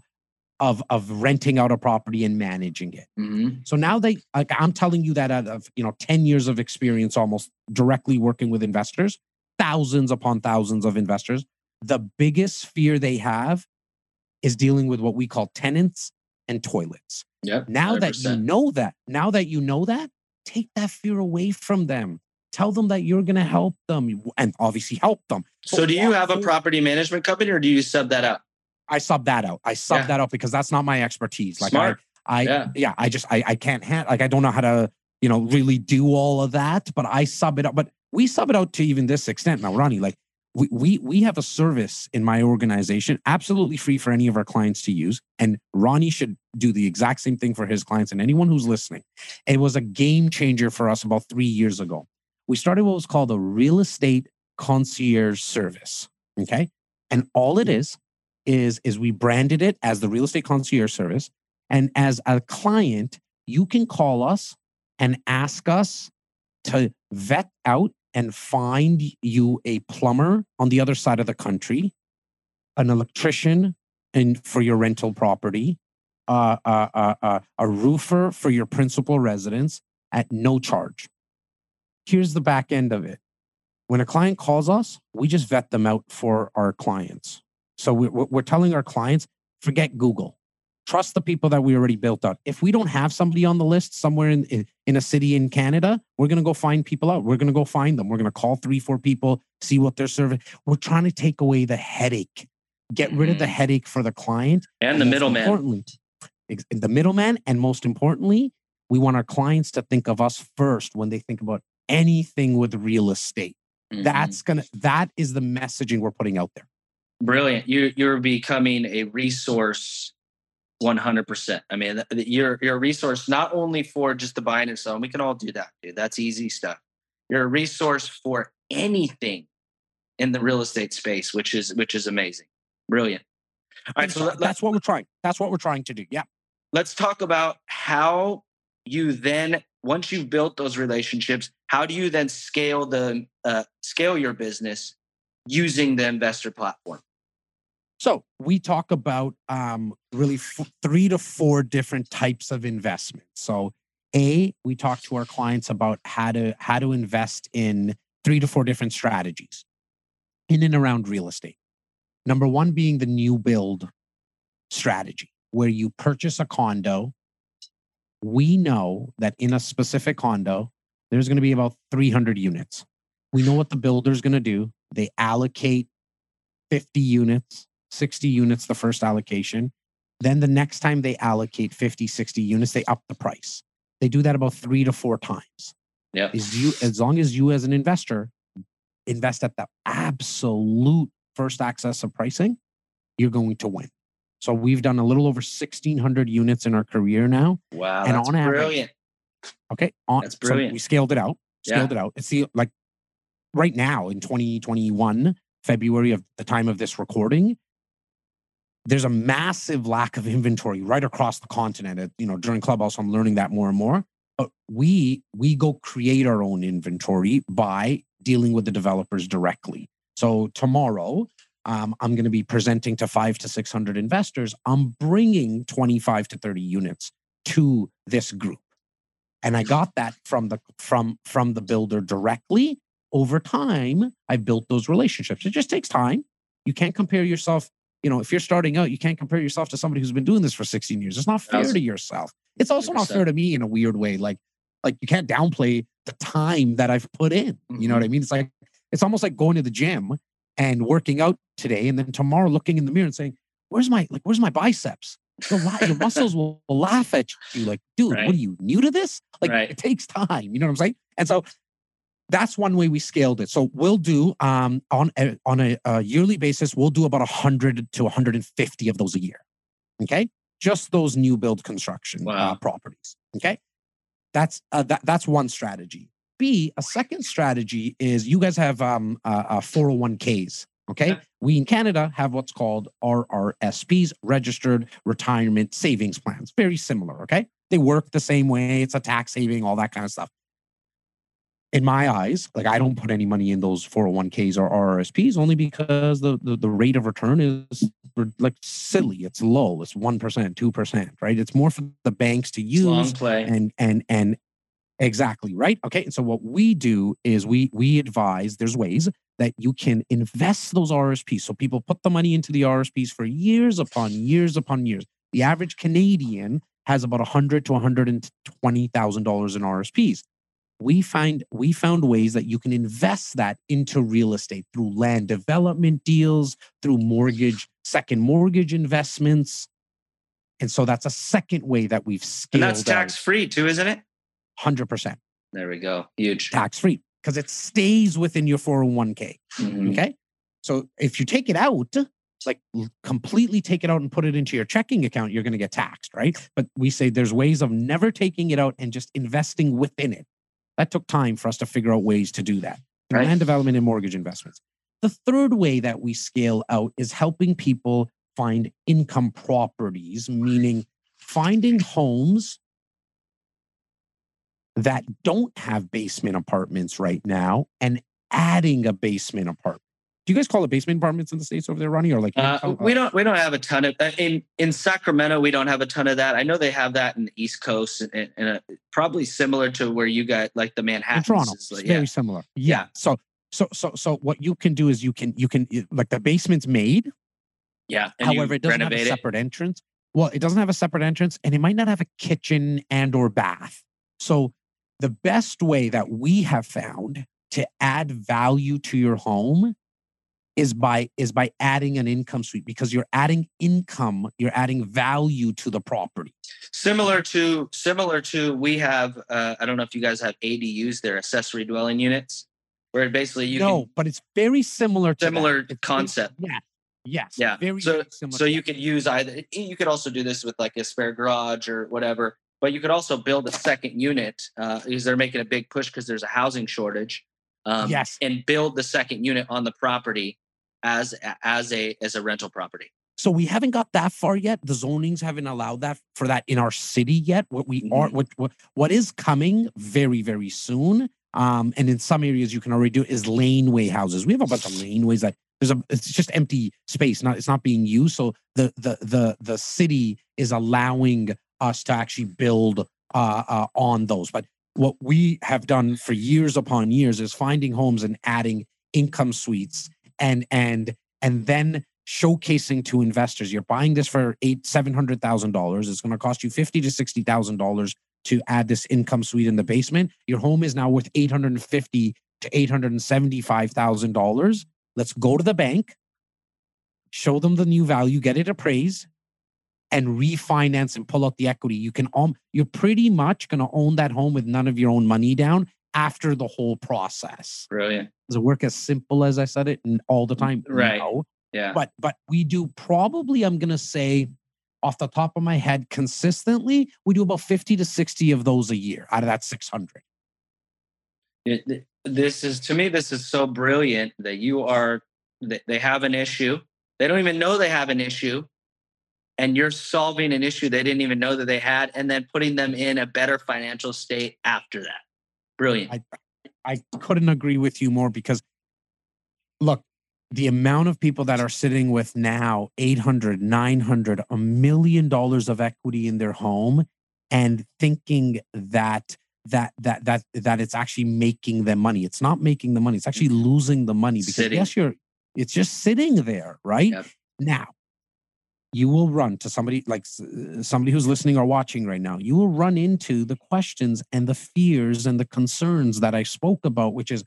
of of renting out a property and managing it. Mhm. So now they like I'm telling you that out of you know 10 years of experience almost directly working with investors, thousands upon thousands of investors, the biggest fear they have is dealing with what we call tenants and toilets. Yep. Now that you know that, now that you know that, take that fear away from them. Tell them that you're going to help them and obviously help them. So do you have a property management company or do you sub that out? I sub that out. I sub Yeah. that out because that's not my expertise. Like Smart. I, I Yeah. yeah. I just I I can't ha- like I don't know how to you know really do all of that, but I sub it out. But we sub it out to even this extent now, Ronnie. Like we we we have a service in my organization, absolutely free for any of our clients to use, and Ronnie should do the exact same thing for his clients and anyone who's listening. It was a game changer for us about three years ago. We started what was called a real estate concierge service. Okay, and all it is is is we branded it as the real estate concierge service and as a client you can call us and ask us to vet out and find you a plumber on the other side of the country an electrician and for your rental property uh, uh, uh, a roofer for your principal residence at no charge. Here's the back end of it. When a client calls us we just vet them out for our clients. So we're, we're telling our clients, forget Google. Trust the people that we already built out. If we don't have somebody on the list somewhere in, in, in a city in Canada, we're going to go find people out. We're going to go find them. We're going to call three, four people, see what they're serving. We're trying to take away the headache, get rid of the Mhm. headache for the client. And the middleman. Importantly, the middleman. And most importantly, we want our clients to think of us first when they think about anything with real estate. Mhm. That's going to, that is the messaging we're putting out there. brilliant. You you're becoming a resource 100%. I mean, you're you're a resource not only for just the buying and selling. We can all do that, dude. That's easy stuff. You're a resource for anything in the real estate space, which is which is amazing. Brilliant. All right, so let, that's what we're trying. That's what we're trying to do. Yeah. let's talk about how you then once you've built those relationships how do you then scale the uh, scale your business using the investor platform So we talk about um, really f- three to four different types of investments. So a we talk to our clients about how to how to invest in three to four different strategies in and around real estate. Number one being the new build strategy, where you purchase a condo. We know that in a specific condo, there's going to be about 300 units. We know what the builder's going to do. They allocate 50 units, 60 units the first allocation. Then the next time they allocate 50, 60 units, they up the price. They do that about three to four times. yeah Is you as long as you as an investor invest at the absolute first access of pricing, you're going to win. So we've done a little over 1600 units in our career now. wow And that's on average- brilliant Okay. On, That's so brilliant. we scaled it out. Yeah. Scaled it out. It's the like right now in 2021, February of the time of this recording, there's a massive lack of inventory right across the continent. At, you know, during Clubhouse, I'm learning that more and more. But we we go create our own inventory by dealing with the developers directly. So tomorrow, um, I'm going to be presenting to five to 600 investors. I'm bringing 25 to 30 units to this group and i got that from the from from the builder directly over time i built those relationships it just takes time you can't compare yourself you know if you're starting out you can't compare yourself to somebody who's been doing this for 16 years it's not fair to yourself it's also not 100%. fair to me in a weird way like like you can't downplay the time that i've put in you know what i mean it's like it's almost like going to the gym and working out today and then tomorrow looking in the mirror and saying where's my like where's my biceps Your your muscles will, will laugh at you like, dude, Right. what are you new to this? Like Right. it takes time. You know what I'm saying? And so that's one way we scaled it. So we'll do um on a, on a, a yearly basis, we'll do about 100 to 150 of those a year. Okay, just those new build construction uh, properties. Okay, that's uh, that, that's one strategy. B, a second strategy is you guys have um uh, uh 401ks. Okay, Okay. we in Canada have what's called RRSPs, registered retirement savings plans. Very similar. Okay, they work the same way. It's a tax saving, all that kind of stuff. In my eyes, like I don't put any money in those 401ks or RRSPs only because the, the, the rate of return is like silly. It's low. It's 1%, 2%, right? It's more for the banks to use Long play. and and and exactly right okay and so what we do is we we advise there's ways that you can invest those rsps so people put the money into the rsps for years upon years upon years the average canadian has about 100 to 120000 dollars in rsps we find we found ways that you can invest that into real estate through land development deals through mortgage second mortgage investments and so that's a second way that we've scaled And that's tax free too, isn't it? 100% There we go. Huge. tax free because it stays within your 401k. Mhm. Okay. So if you take it out, it's like completely take it out and put it into your checking account, you're going to get taxed, right? But we say there's ways of never taking it out and just investing within it. That took time for us to figure out ways to do that. Right. Land development and mortgage investments. The third way that we scale out is helping people find income properties, meaning finding homes that don't have basement apartments right now and adding a basement apartment. Do you guys call it basement apartments in the states over there, Ronnie, or like Uh, oh, we don't we don't have a ton of uh, in in Sacramento. We don't have a ton of that. I know they have that in the East Coast and, and uh, probably similar to where you got like the Manhattan. Toronto? It's yeah. very similar. Yeah. Yeah. So so so so what you can do is you can you can like the basement's made. yeah. And However, it doesn't have a renovate it. separate entrance. Well, it doesn't have a separate entrance, and it might not have a kitchen and or bath. So the best way that we have found to add value to your home is by is by adding an income suite because you're adding income, you're adding value to the property. Similar to similar to we have. Uh, I don't know if you guys have ADUs, they're accessory dwelling units, where basically you no, can but it's very similar to that. Similar very- concept. Yeah. Yes. Yeah. Very, so very similar. so you that. could use either you could also do this with like a spare garage or whatever but you could also build a second unit uh, because they're making a big push because there's a housing shortage um, Yes. and build the second unit on the property as as a as a rental property So we haven't got that far yet. The zonings haven't allowed that for that in our city yet. What we Mhm. are, what, what what is coming very very soon. Um, and in some areas you can already do is laneway houses. We have a bunch of laneways that there's a it's just empty space. Not it's not being used. So the the the the city is allowing us to actually build uh, uh on those. But what we have done for years upon years is finding homes and adding income suites and and and then showcasing to investors you're buying this for eight seven hundred thousand dollars. It's going to cost you fifty to sixty thousand dollars to add this income suite in the basement. Your home is now worth eight hundred and fifty to eight hundred and seventy five thousand dollars. Let's go to the bank show them the new value get it appraised and refinance and pull out the equity. You can um, you're pretty much going to own that home with none of your own money down after the whole process brilliant does it work as simple as I said it and all the time? Right. No. yeah But but we do probably, I'm gonna say off the top of my head, consistently, we do about 50 to 60 of those a year out of that 600. It- this is to me this is so brilliant that you are that they have an issue they don't even know they have an issue and you're solving an issue they didn't even know that they had and then putting them in a better financial state after that brilliant I I couldn't agree with you more because look, the amount of people that are sitting with now 800, 900, a million dollars of equity in their home and thinking that that that that that it's actually making them money. It's not making the money. It's actually mm-hmm. losing the money because Sitting. yes, you're it's just sitting there, right? Yep. Now, you will run to somebody like somebody who's listening or watching right now. You will run into the questions and the fears and the concerns that I spoke about, which is,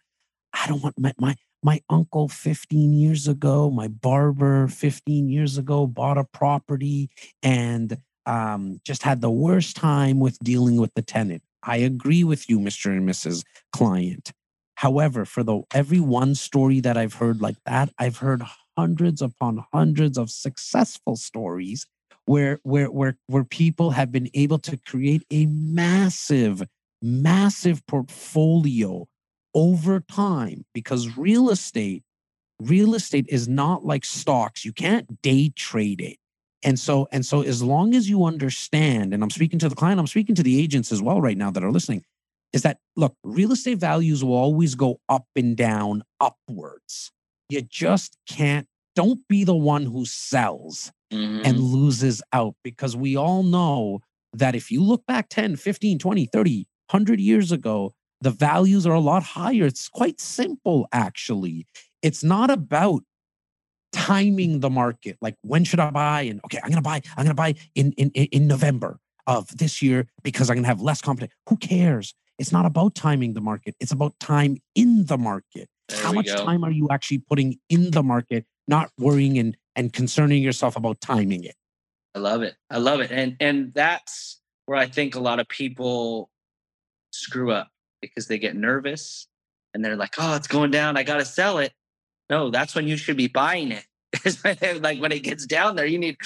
I don't want my my, my uncle 15 years ago, my barber 15 years ago bought a property and um, just had the worst time with dealing with the tenant. I agree with you, Mr. and Mrs. Client. However, for the every one story that I've heard like that, I've heard hundreds upon hundreds of successful stories where where where where people have been able to create a massive massive portfolio over time because real estate real estate is not like stocks you can't day trade it and so and so as long as you understand and i'm speaking to the client i'm speaking to the agents as well right now that are listening is that look, real estate values will always go up and down, upwards. You just can't, don't be the one who sells Mhm. and loses out because we all know that if you look back 10, 15, 20, 30, 100 years ago, the values are a lot higher. It's quite simple, actually. It's not about timing the market. Like, when should I buy? And okay, I'm going to buy, I'm going to buy in, in, in November of this year because I'm to have less competition. Who cares? It's not about timing the market. It's about time in the market. There How much go. time are you actually putting in the market, not worrying and, and concerning yourself about timing it? I love it. I love it. And and that's where I think a lot of people screw up because they get nervous and they're like, "Oh, it's going down. I got to sell it." No, that's when you should be buying it. like when it gets down there, you need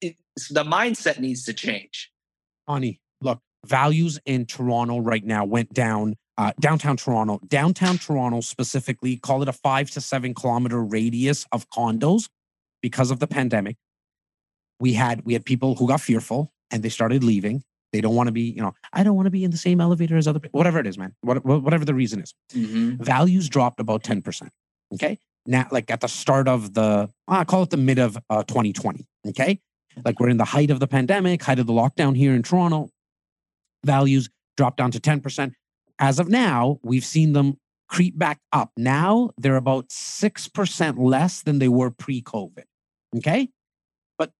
the mindset needs to change. Ani, look, values in Toronto right now went down. Uh, downtown Toronto, downtown Toronto specifically, call it a five to seven kilometer radius of condos because of the pandemic. We had we had people who got fearful and they started leaving. They don't want to be, you know, I don't want to be in the same elevator as other people. Whatever it is, man. What, whatever the reason is, Mhm. values dropped about ten percent. Okay, now like at the start of the, I call it the mid of uh, 2020. Okay, like we're in the height of the pandemic, height of the lockdown here in Toronto. Values dropped down to 10%. As of now, we've seen them creep back up. Now they're about 6% less than they were pre-COVID. Okay? But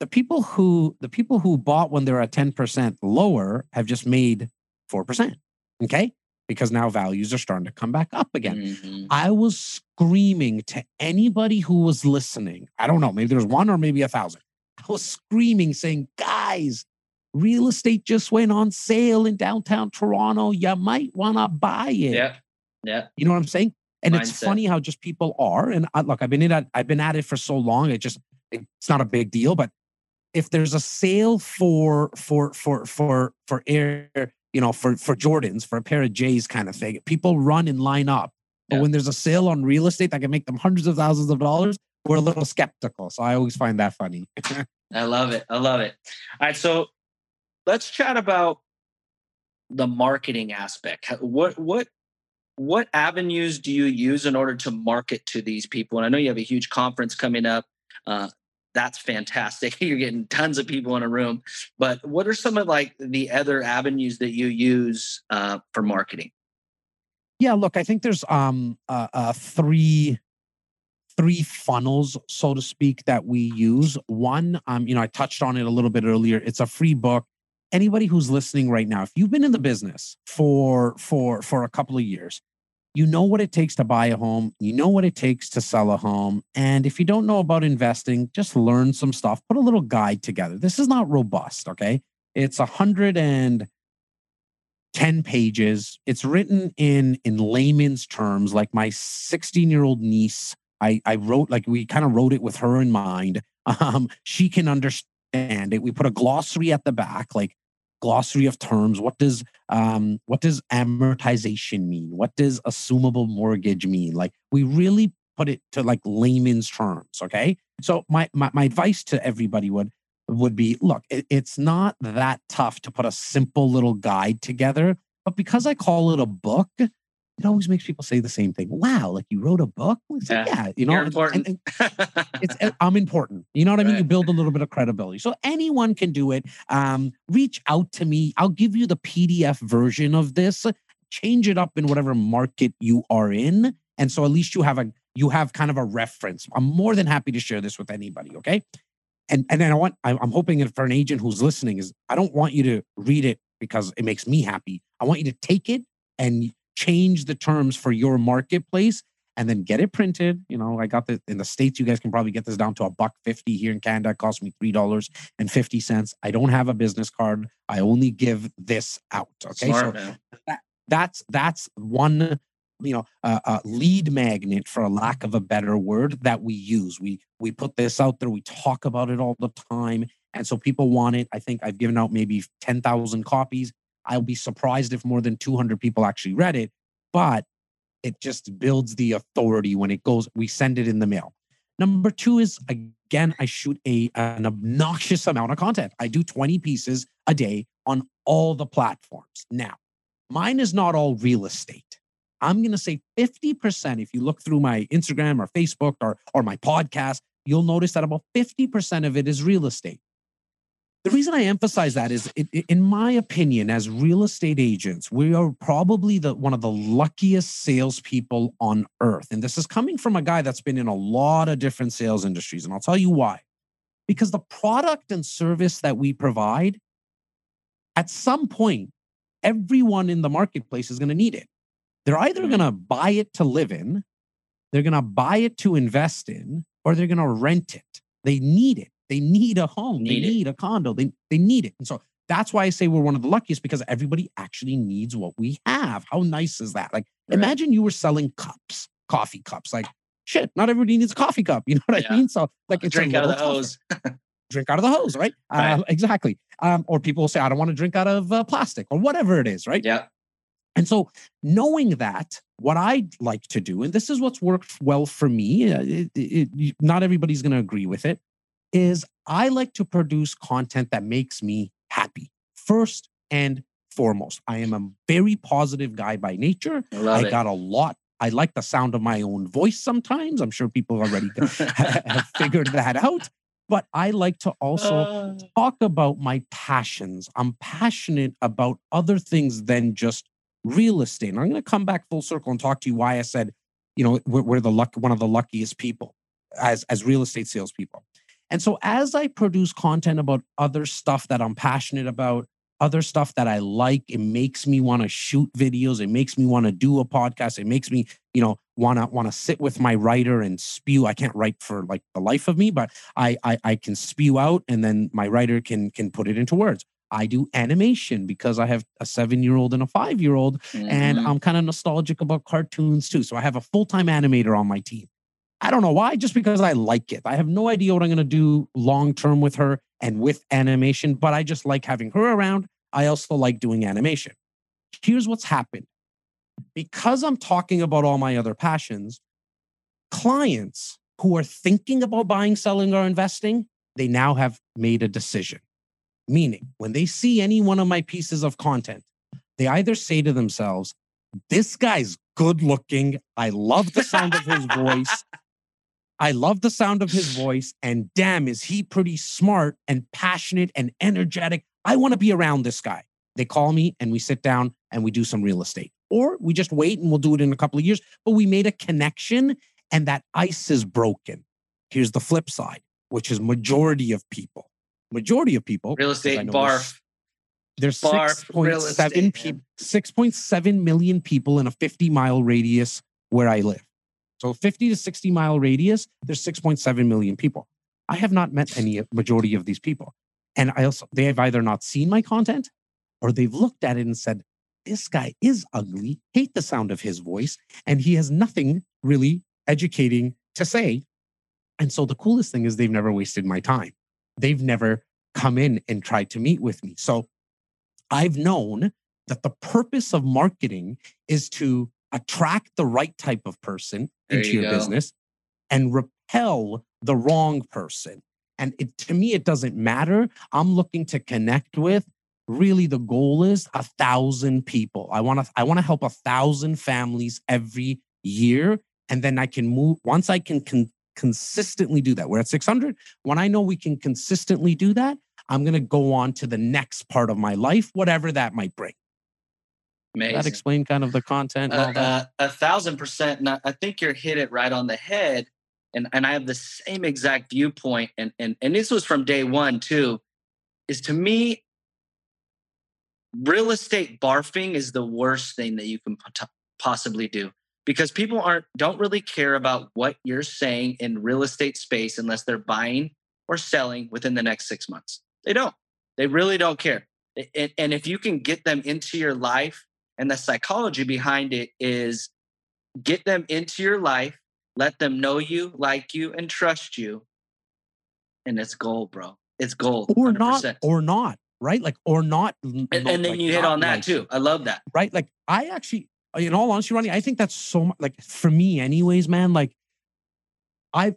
the people who the people who bought when they're at 10% lower have just made 4%. Okay? Because now values are starting to come back up again. Mhm. I was screaming to anybody who was listening. I don't know, maybe there was one or maybe a thousand. I was screaming, saying, guys, real estate just went on sale in downtown Toronto. You might want to buy it. Yeah. Yeah. You know what I'm saying? And it's funny how just people are. And I, look, I've been in it, I've been at it for so long. It just it's not a big deal. But if there's a sale for for for for for air, you know, for for Jordans, for a pair of J's kind of thing, people run and line up. But Yeah. when there's a sale on real estate that can make them hundreds of thousands of dollars, we're a little skeptical. So I always find that funny. I love it. I love it. All right, so let's chat about the marketing aspect. What what what avenues do you use in order to market to these people? And I know you have a huge conference coming up. Uh, that's fantastic. You're getting tons of people in a room. But what are some of like the other avenues that you use uh, for marketing? Yeah, look, I think there's um uh, uh three three funnels, so to speak, that we use. One, um, you know, I touched on it a little bit earlier. It's a free book. Anybody who's listening right now, if you've been in the business for for for a couple of years, you know what it takes to buy a home, you know what it takes to sell a home. And if you don't know about investing, just learn some stuff, put a little guide together. This is not robust, okay? It's a hundred and 10 pages. It's written in in layman's terms, like my 16 year old niece. I, I wrote like we kind of wrote it with her in mind. Um, she can understand it. We put a glossary at the back, like glossary of terms. What does um what does amortization mean? What does assumable mortgage mean? Like we really put it to like layman's terms. Okay. So my my, my advice to everybody would would be look, it- it's not that tough to put a simple little guide together. But because I call it a book, it always makes people say the same thing. Wow, like you wrote a book? It's like, Yeah, yeah, you know, You're important. and- and it's uh, I'm important. You know what I mean? You build a little bit of credibility. So anyone can do it. Um, reach out to me. I'll give you the PDF version of this. Change it up in whatever market you are in. And so at least you have a you have kind of a reference. I'm more than happy to share this with anybody. Okay. And and then I want I'm I'm hoping that for an agent who's listening is I don't want you to read it because it makes me happy. I want you to take it and change the terms for your marketplace and then get it printed. You know, I got the in the States, you guys can probably get this down to a buck fifty. Here in Canada, it cost me three dollars and fifty cents. I don't have a business card. I only give this out. Okay. Smart, so man. that's that's one you know uh, uh, lead magnet for a lack of a better word that we use we we put this out there we talk about it all the time and so people want it i think i've given out maybe 10,000 copies i'll be surprised if more than 200 people actually read it but it just builds the authority when it goes we send it in the mail number 2 is again i shoot a an obnoxious amount of content i do 20 pieces a day on all the platforms now mine is not all real estate. I'm going to say 50%. If you look through my Instagram or Facebook or, or my podcast, you'll notice that about 50% of it is real estate. The reason I emphasize that is, it, in my opinion, as real estate agents, we are probably the one of the luckiest salespeople on earth. And this is coming from a guy that's been in a lot of different sales industries. And I'll tell you why. Because the product and service that we provide, at some point, everyone in the marketplace is going to need it. They're either Mhm. going to buy it to live in, they're going to buy it to invest in, or they're going to rent it. They need it. They need a home. Need they it. need a condo. They, they need it. And so that's why I say we're one of the luckiest because everybody actually needs what we have. How nice is that? Like, Right. imagine you were selling cups, coffee cups. Like, shit, not everybody needs a coffee cup. You know what Yeah. I mean? So, like, it's Drink out of the tougher hose. drink out of the hose, right? Right. Um, exactly. Um, or people will say, I don't want to drink out of uh, plastic or whatever it is, right? Yeah. And so, knowing that, what I'd like to do, and this is what's worked well for me, uh, it, it, you- not everybody's going to agree with it, is I like to produce content that makes me happy first and foremost. I am a very positive guy by nature. I love I it. got a lot. I like the sound of my own voice sometimes. I'm sure people already have figured that out. But I like to also Uh, talk about my passions. I'm passionate about other things than just real estate. And I'm going to come back full circle and talk to you why I said, you know, we're, we're the luck, one of the luckiest people as as real estate salespeople. And so as I produce content about other stuff that I'm passionate about, other stuff that I like, it makes me want to shoot videos. It makes me want to do a podcast. It makes me, you know, want to want to sit with my writer and spew. I can't write for like the life of me, but I, I I can spew out and then my writer can can put it into words. I do animation because I have a seven year old and a five year old, and mhm. I'm kind of nostalgic about cartoons too. So I have a full time animator on my team. I don't know why, just because I like it. I have no idea what I'm going to do long term with her and with animation, but I just like having her around. I also like doing animation. Here's what's happened because I'm talking about all my other passions, clients who are thinking about buying, selling, or investing, they now have made a decision. Meaning, when they see any one of my pieces of content, they either say to themselves, This guy's good looking. I love the sound of his voice. I love the sound of his voice. And damn, is he pretty smart and passionate and energetic? I want to be around this guy. They call me and we sit down and we do some real estate. Or we just wait and we'll do it in a couple of years. But we made a connection and that ice is broken. Here's the flip side, which is majority of people. Majority of people. Real estate there's- barf. There's Barf real 6.7 estate, people, 6.7 million people in a 50 mile radius where I live. So 50 to 60 mile radius, there's 6.7 million people. I have not met any majority of these people. And I also they have either not seen my content or they've looked at it and said, this guy is ugly, hate the sound of his voice, and he has nothing really educating to say. And so the coolest thing is they've never wasted my time. They've never come in and tried to meet with me. So I've known that the purpose of marketing is to attract the right type of person There into you your go. business and repel the wrong person. And it, to me, it doesn't matter. I'm looking to connect with. Really, the goal is a thousand people. I want to. I want to help a thousand families every year, and then I can move. Once I can con- consistently do that, we're at 600. When I know we can consistently do that, I'm going to go on to the next part of my life, whatever that might bring. Amazing. that explain kind of the content and all uh, that? uh, a thousand percent. And I, think you're hit it right on the head. And and I have the same exact viewpoint. And and and this was from day one too. Is to me, real estate barfing is the worst thing that you can possibly do because people aren't don't really care about what you're saying in real estate space unless they're buying or selling within the next six months. They don't. They really don't care. And, and if you can get them into your life, and the psychology behind it is get them into your life, let them know you, like you, and trust you. And it's gold, bro. It's gold. Or 100%. not, or not, right? Like, or not. and, and then you hit on that too. I love that. right? Like I actually, in all honesty, Ronnie, I think that's so much like for me, anyways, man. Like I,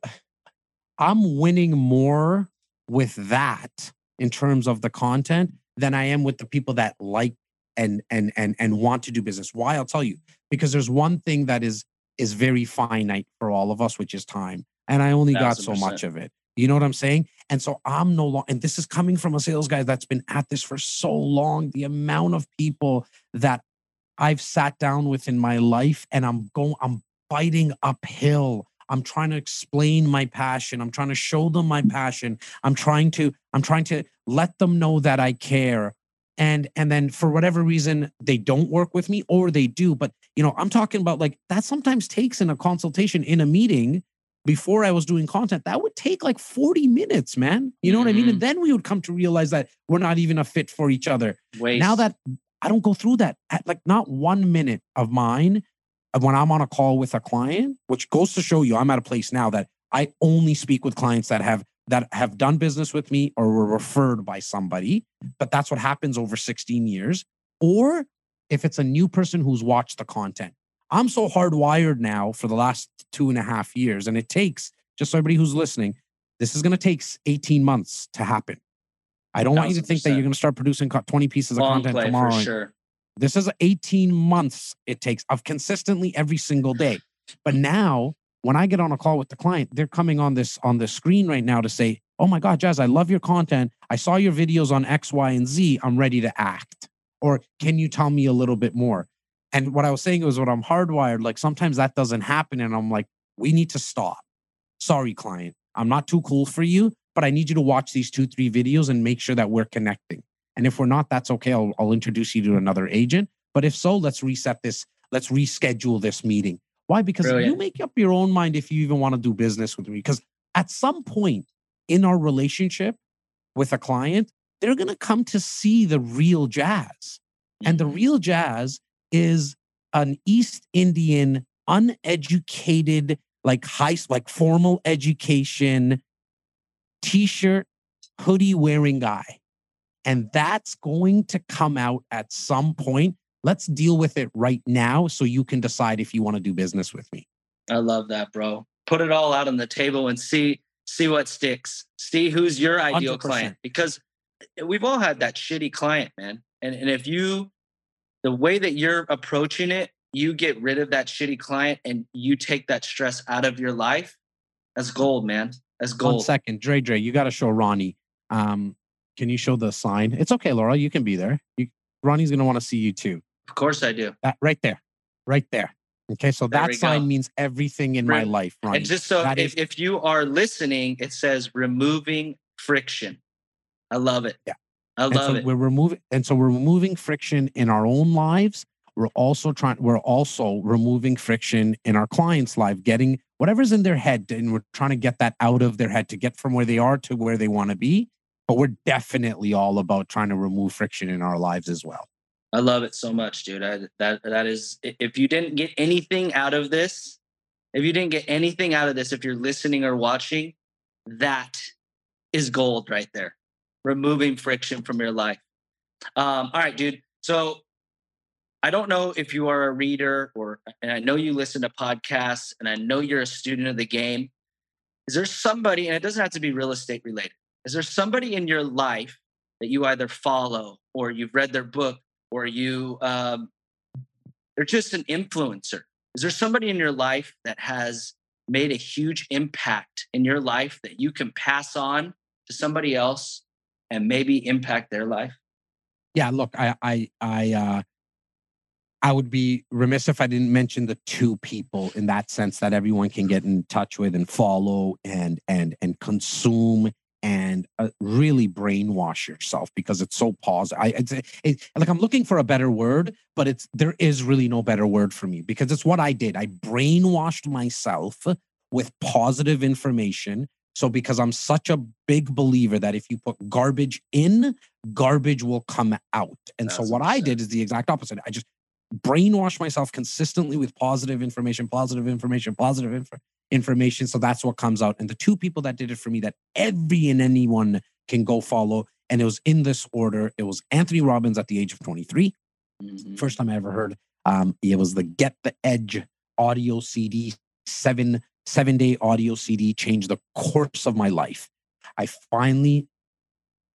I'm winning more with that in terms of the content than I am with the people that like and and and and want to do business. Why? I'll tell you. Because there's one thing that is is very finite for all of us, which is time. And I only got so much of it. You know what I'm saying? And so I'm no longer, and this is coming from a sales guy that's been at this for so long. The amount of people that I've sat down with in my life and I'm going, I'm fighting uphill. I'm trying to explain my passion. I'm trying to show them my passion. I'm trying to, I'm trying to let them know that I care. And and then for whatever reason they don't work with me or they do. But you know, I'm talking about like that sometimes takes in a consultation in a meeting before I was doing content, that would take like 40 minutes, man. You know mm-hmm. what I mean? And mm-hmm. then we would come to realize that we're not even a fit for each other. Waste. Now that I don't go through that, at like not one minute of mine when I'm on a call with a client, which goes to show you I'm at a place now that I only speak with clients that have that have done business with me or were referred by somebody. But that's what happens over 16 years. Or if it's a new person who's watched the content. I'm so hardwired now for the last two and a half years, and it takes just so everybody who's listening, this is going to take 18 months to happen. I don't want you to think that you're going to start producing 20 pieces of Long content tomorrow. sure. This is 18 months it takes of consistently every single day. But now, when I get on a call with the client, they're coming on this on the screen right now to say, "Oh my God, Jas, I love your content. I saw your videos on X, Y, and Z. I'm ready to act." Or can you tell me a little bit more? And what I was saying was what I'm hardwired, like sometimes that doesn't happen. And I'm like, we need to stop. Sorry, client. I'm not too cool for you, but I need you to watch these two, three videos and make sure that we're connecting. And if we're not, that's okay. I'll, I'll introduce you to another agent. But if so, let's reset this. Let's reschedule this meeting. Why? Because Brilliant. you make up your own mind if you even want to do business with me. Because at some point in our relationship with a client, they're going to come to see the real Jas. And the mm-hmm. real Jas is an East Indian, uneducated, like high, like formal education, t-shirt, hoodie wearing guy. And that's going to come out at some point. Let's deal with it right now so you can decide if you want to do business with me. I love that, bro. Put it all out on the table and see see what sticks. See who's your ideal 100%. client because we've all had that shitty client, man. And and if you the way that you're approaching it, you get rid of that shitty client and you take that stress out of your life. That's gold, man. That's gold. One second, Dre, Dre, you got to show Ronnie. Um, can you show the sign? It's okay, Laura. You can be there. You, Ronnie's gonna want to see you too. Of course, I do. That right there, right there. Okay, so there that sign go. means everything in right. my life, Ronnie. And just so if, is, if you are listening, it says removing friction. I love it. Yeah. I love so it. We're removing, and so we're removing friction in our own lives. We're also trying. We're also removing friction in our clients' life, getting whatever's in their head, and we're trying to get that out of their head to get from where they are to where they want to be. But we're definitely all about trying to remove friction in our lives as well. I love it so much, dude. I, that that is. If you didn't get anything out of this, if you didn't get anything out of this, if you're listening or watching, that is gold right there removing friction from your life. Um, all right, dude. So I don't know if you are a reader or, and I know you listen to podcasts and I know you're a student of the game. Is there somebody, and it doesn't have to be real estate related, is there somebody in your life that you either follow or you've read their book or you, um, they're just an influencer? Is there somebody in your life that has made a huge impact in your life that you can pass on to somebody else and maybe impact their life? Yeah, look, I I I uh I would be remiss if I didn't mention the two people in that sense that everyone can get in touch with and follow and and and consume and uh, really brainwash yourself because it's so positive. I it's, it, like I'm looking for a better word, but it's there is really no better word for me because it's what I did. I brainwashed myself with positive information so, because I'm such a big believer that if you put garbage in, garbage will come out. And That's so, what I did is the exact opposite. I just brainwashed myself consistently with positive information, positive information, positive inf- information. So, that's what comes out. And the two people that did it for me that every and anyone can go follow, and it was in this order it was Anthony Robbins at the age of 23. Mm-hmm. First time I ever heard. Um, it was the Get the Edge audio CD, seven seven day audio CD changed the course of my life. I finally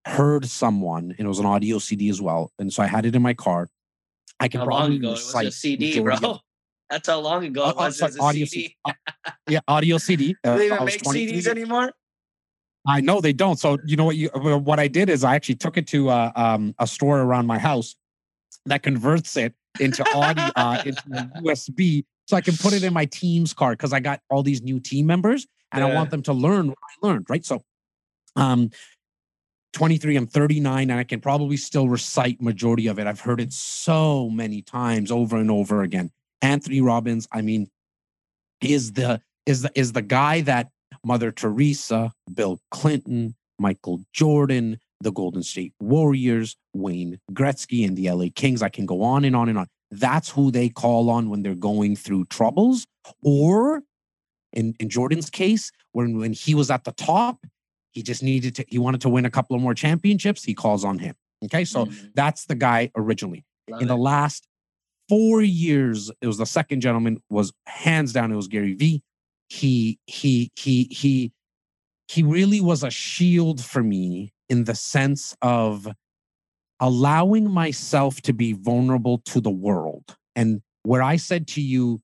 heard someone, and it was an audio CD as well. And so I had it in my car. I can How long probably ago? It was a CD, bro. of- That's how long ago Oh, it oh, was. sorry, It was a audio CD. yeah, audio CD. Do Uh, they even I make 23 CDs anymore? I know they don't. So you know what you uh, what I did is I actually took it to uh, um, a store around my house that converts it into audio uh, into USB, so I can put it in my Teams card because I got all these new team members and I want them to learn what I learned. Right. So, um, 23, I'm 39, and I can probably still recite majority of it. I've heard it so many times over and over again. Anthony Robbins, I mean, is the is the is the guy that Mother Teresa, Bill Clinton, Michael Jordan, the Golden State Warriors, Wayne Gretzky, and the LA Kings. I can go on and on and on. That's who they call on when they're going through troubles. Or in, in Jordan's case, when, when he was at the top, he just needed to, he wanted to win a couple of more championships. He calls on him. Okay. So Mhm. that's the guy originally Love in the last four years, it was the second gentleman was hands down. It was Gary Vee. He he he he he really was a shield for me in the sense of allowing myself to be vulnerable to the world. And where I said to you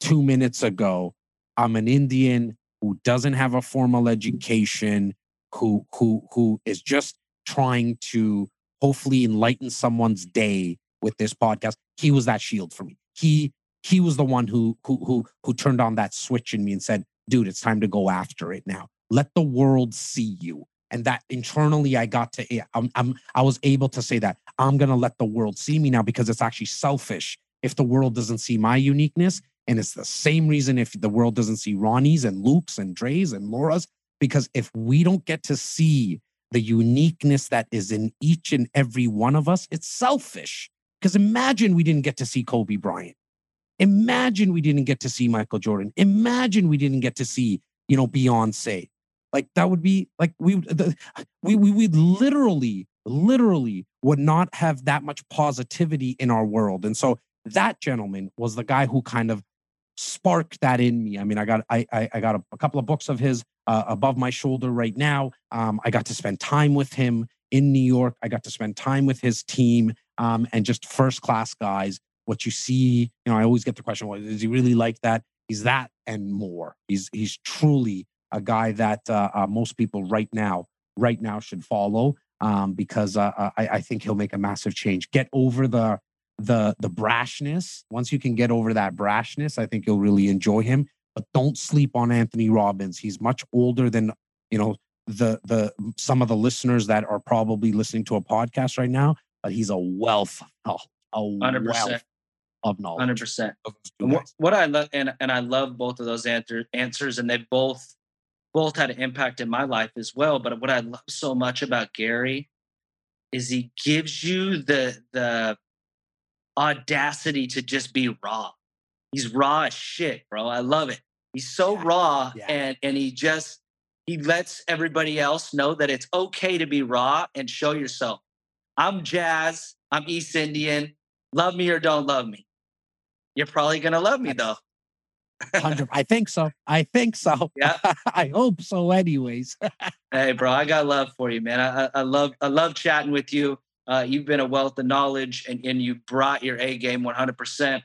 two minutes ago, I'm an Indian who doesn't have a formal education, who who who is just trying to hopefully enlighten someone's day with this podcast. He was that shield for me. He he was the one who who who who turned on that switch in me and said, "Dude, it's time to go after it now. Let the world see you." And that internally, I got to I'm, I'm I was able to say that I'm gonna let the world see me now because it's actually selfish if the world doesn't see my uniqueness. And it's the same reason if the world doesn't see Ronnie's and Luke's and Dre's and Laura's, because if we don't get to see the uniqueness that is in each and every one of us, it's selfish. Because imagine we didn't get to see Kobe Bryant. Imagine we didn't get to see Michael Jordan. Imagine we didn't get to see, you know, Beyonce. Like that would be like we the, we we would literally, literally would not have that much positivity in our world. And so that gentleman was the guy who kind of sparked that in me. I mean, I got I I, I got a, a couple of books of his uh, above my shoulder right now. Um, I got to spend time with him in New York. I got to spend time with his team um, and just first class guys. What you see, you know, I always get the question: Well, is he really like that? He's that and more. He's he's truly a guy that uh, uh, most people right now right now should follow um, because uh, uh, I, I think he'll make a massive change. Get over the the the brashness. Once you can get over that brashness, I think you'll really enjoy him. But don't sleep on Anthony Robbins. He's much older than you know the the some of the listeners that are probably listening to a podcast right now. But he's a wealth, oh, a 100%. wealth of knowledge. Hundred percent. of those two And what, what I love and and I love both of those answer, answers, and they both both had an impact in my life as well. But what I love so much about Gary is he gives you the the audacity to just be raw. He's raw as shit, bro. I love it. He's so Yeah. raw Yeah. and and he just he lets everybody else know that it's okay to be raw and show yourself. I'm Jas, I'm East Indian. Love me or don't love me. You're probably gonna love me though. Hundred. I think so. I think so. Yeah. I hope so. Anyways. Hey, bro, I got love for you, man. I, I, love I love chatting with you. Uh, you've been a wealth of knowledge, and, and you brought your A game 100. percent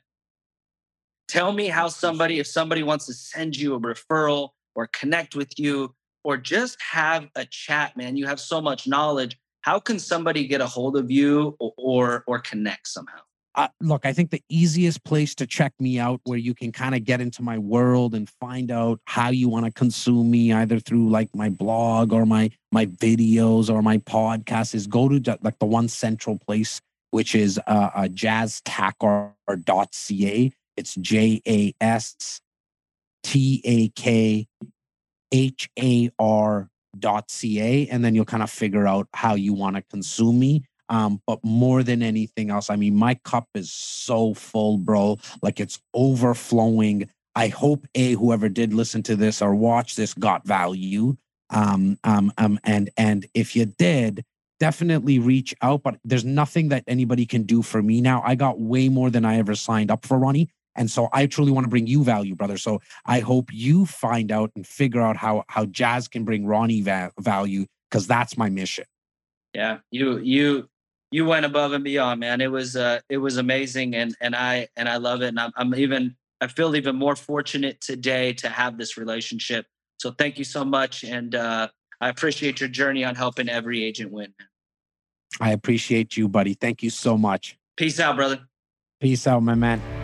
Tell me how somebody, if somebody wants to send you a referral or connect with you, or just have a chat, man. You have so much knowledge. How can somebody get a hold of you or or, or connect somehow? uh, look, I think the easiest place to check me out, where you can kind of get into my world and find out how you want to consume me, either through like my blog or my my videos or my podcast, is go to like the one central place, which is uh, uh jastakhar.ca. It's J A S T A K H A R ca and then you'll kind of figure out how you want to consume me um, but more than anything else, I mean, my cup is so full, bro. Like it's overflowing. I hope a whoever did listen to this or watch this got value. Um, um, um, and and if you did, definitely reach out. But there's nothing that anybody can do for me now. I got way more than I ever signed up for, Ronnie. And so I truly want to bring you value, brother. So I hope you find out and figure out how how Jas can bring Ronnie va- value because that's my mission. Yeah, you you you went above and beyond, man. It was uh, it was amazing, and and I and I love it, and I'm, I'm even I feel even more fortunate today to have this relationship. So thank you so much, and uh, I appreciate your journey on helping every agent win. I appreciate you, buddy. Thank you so much. Peace out, brother. Peace out, my man.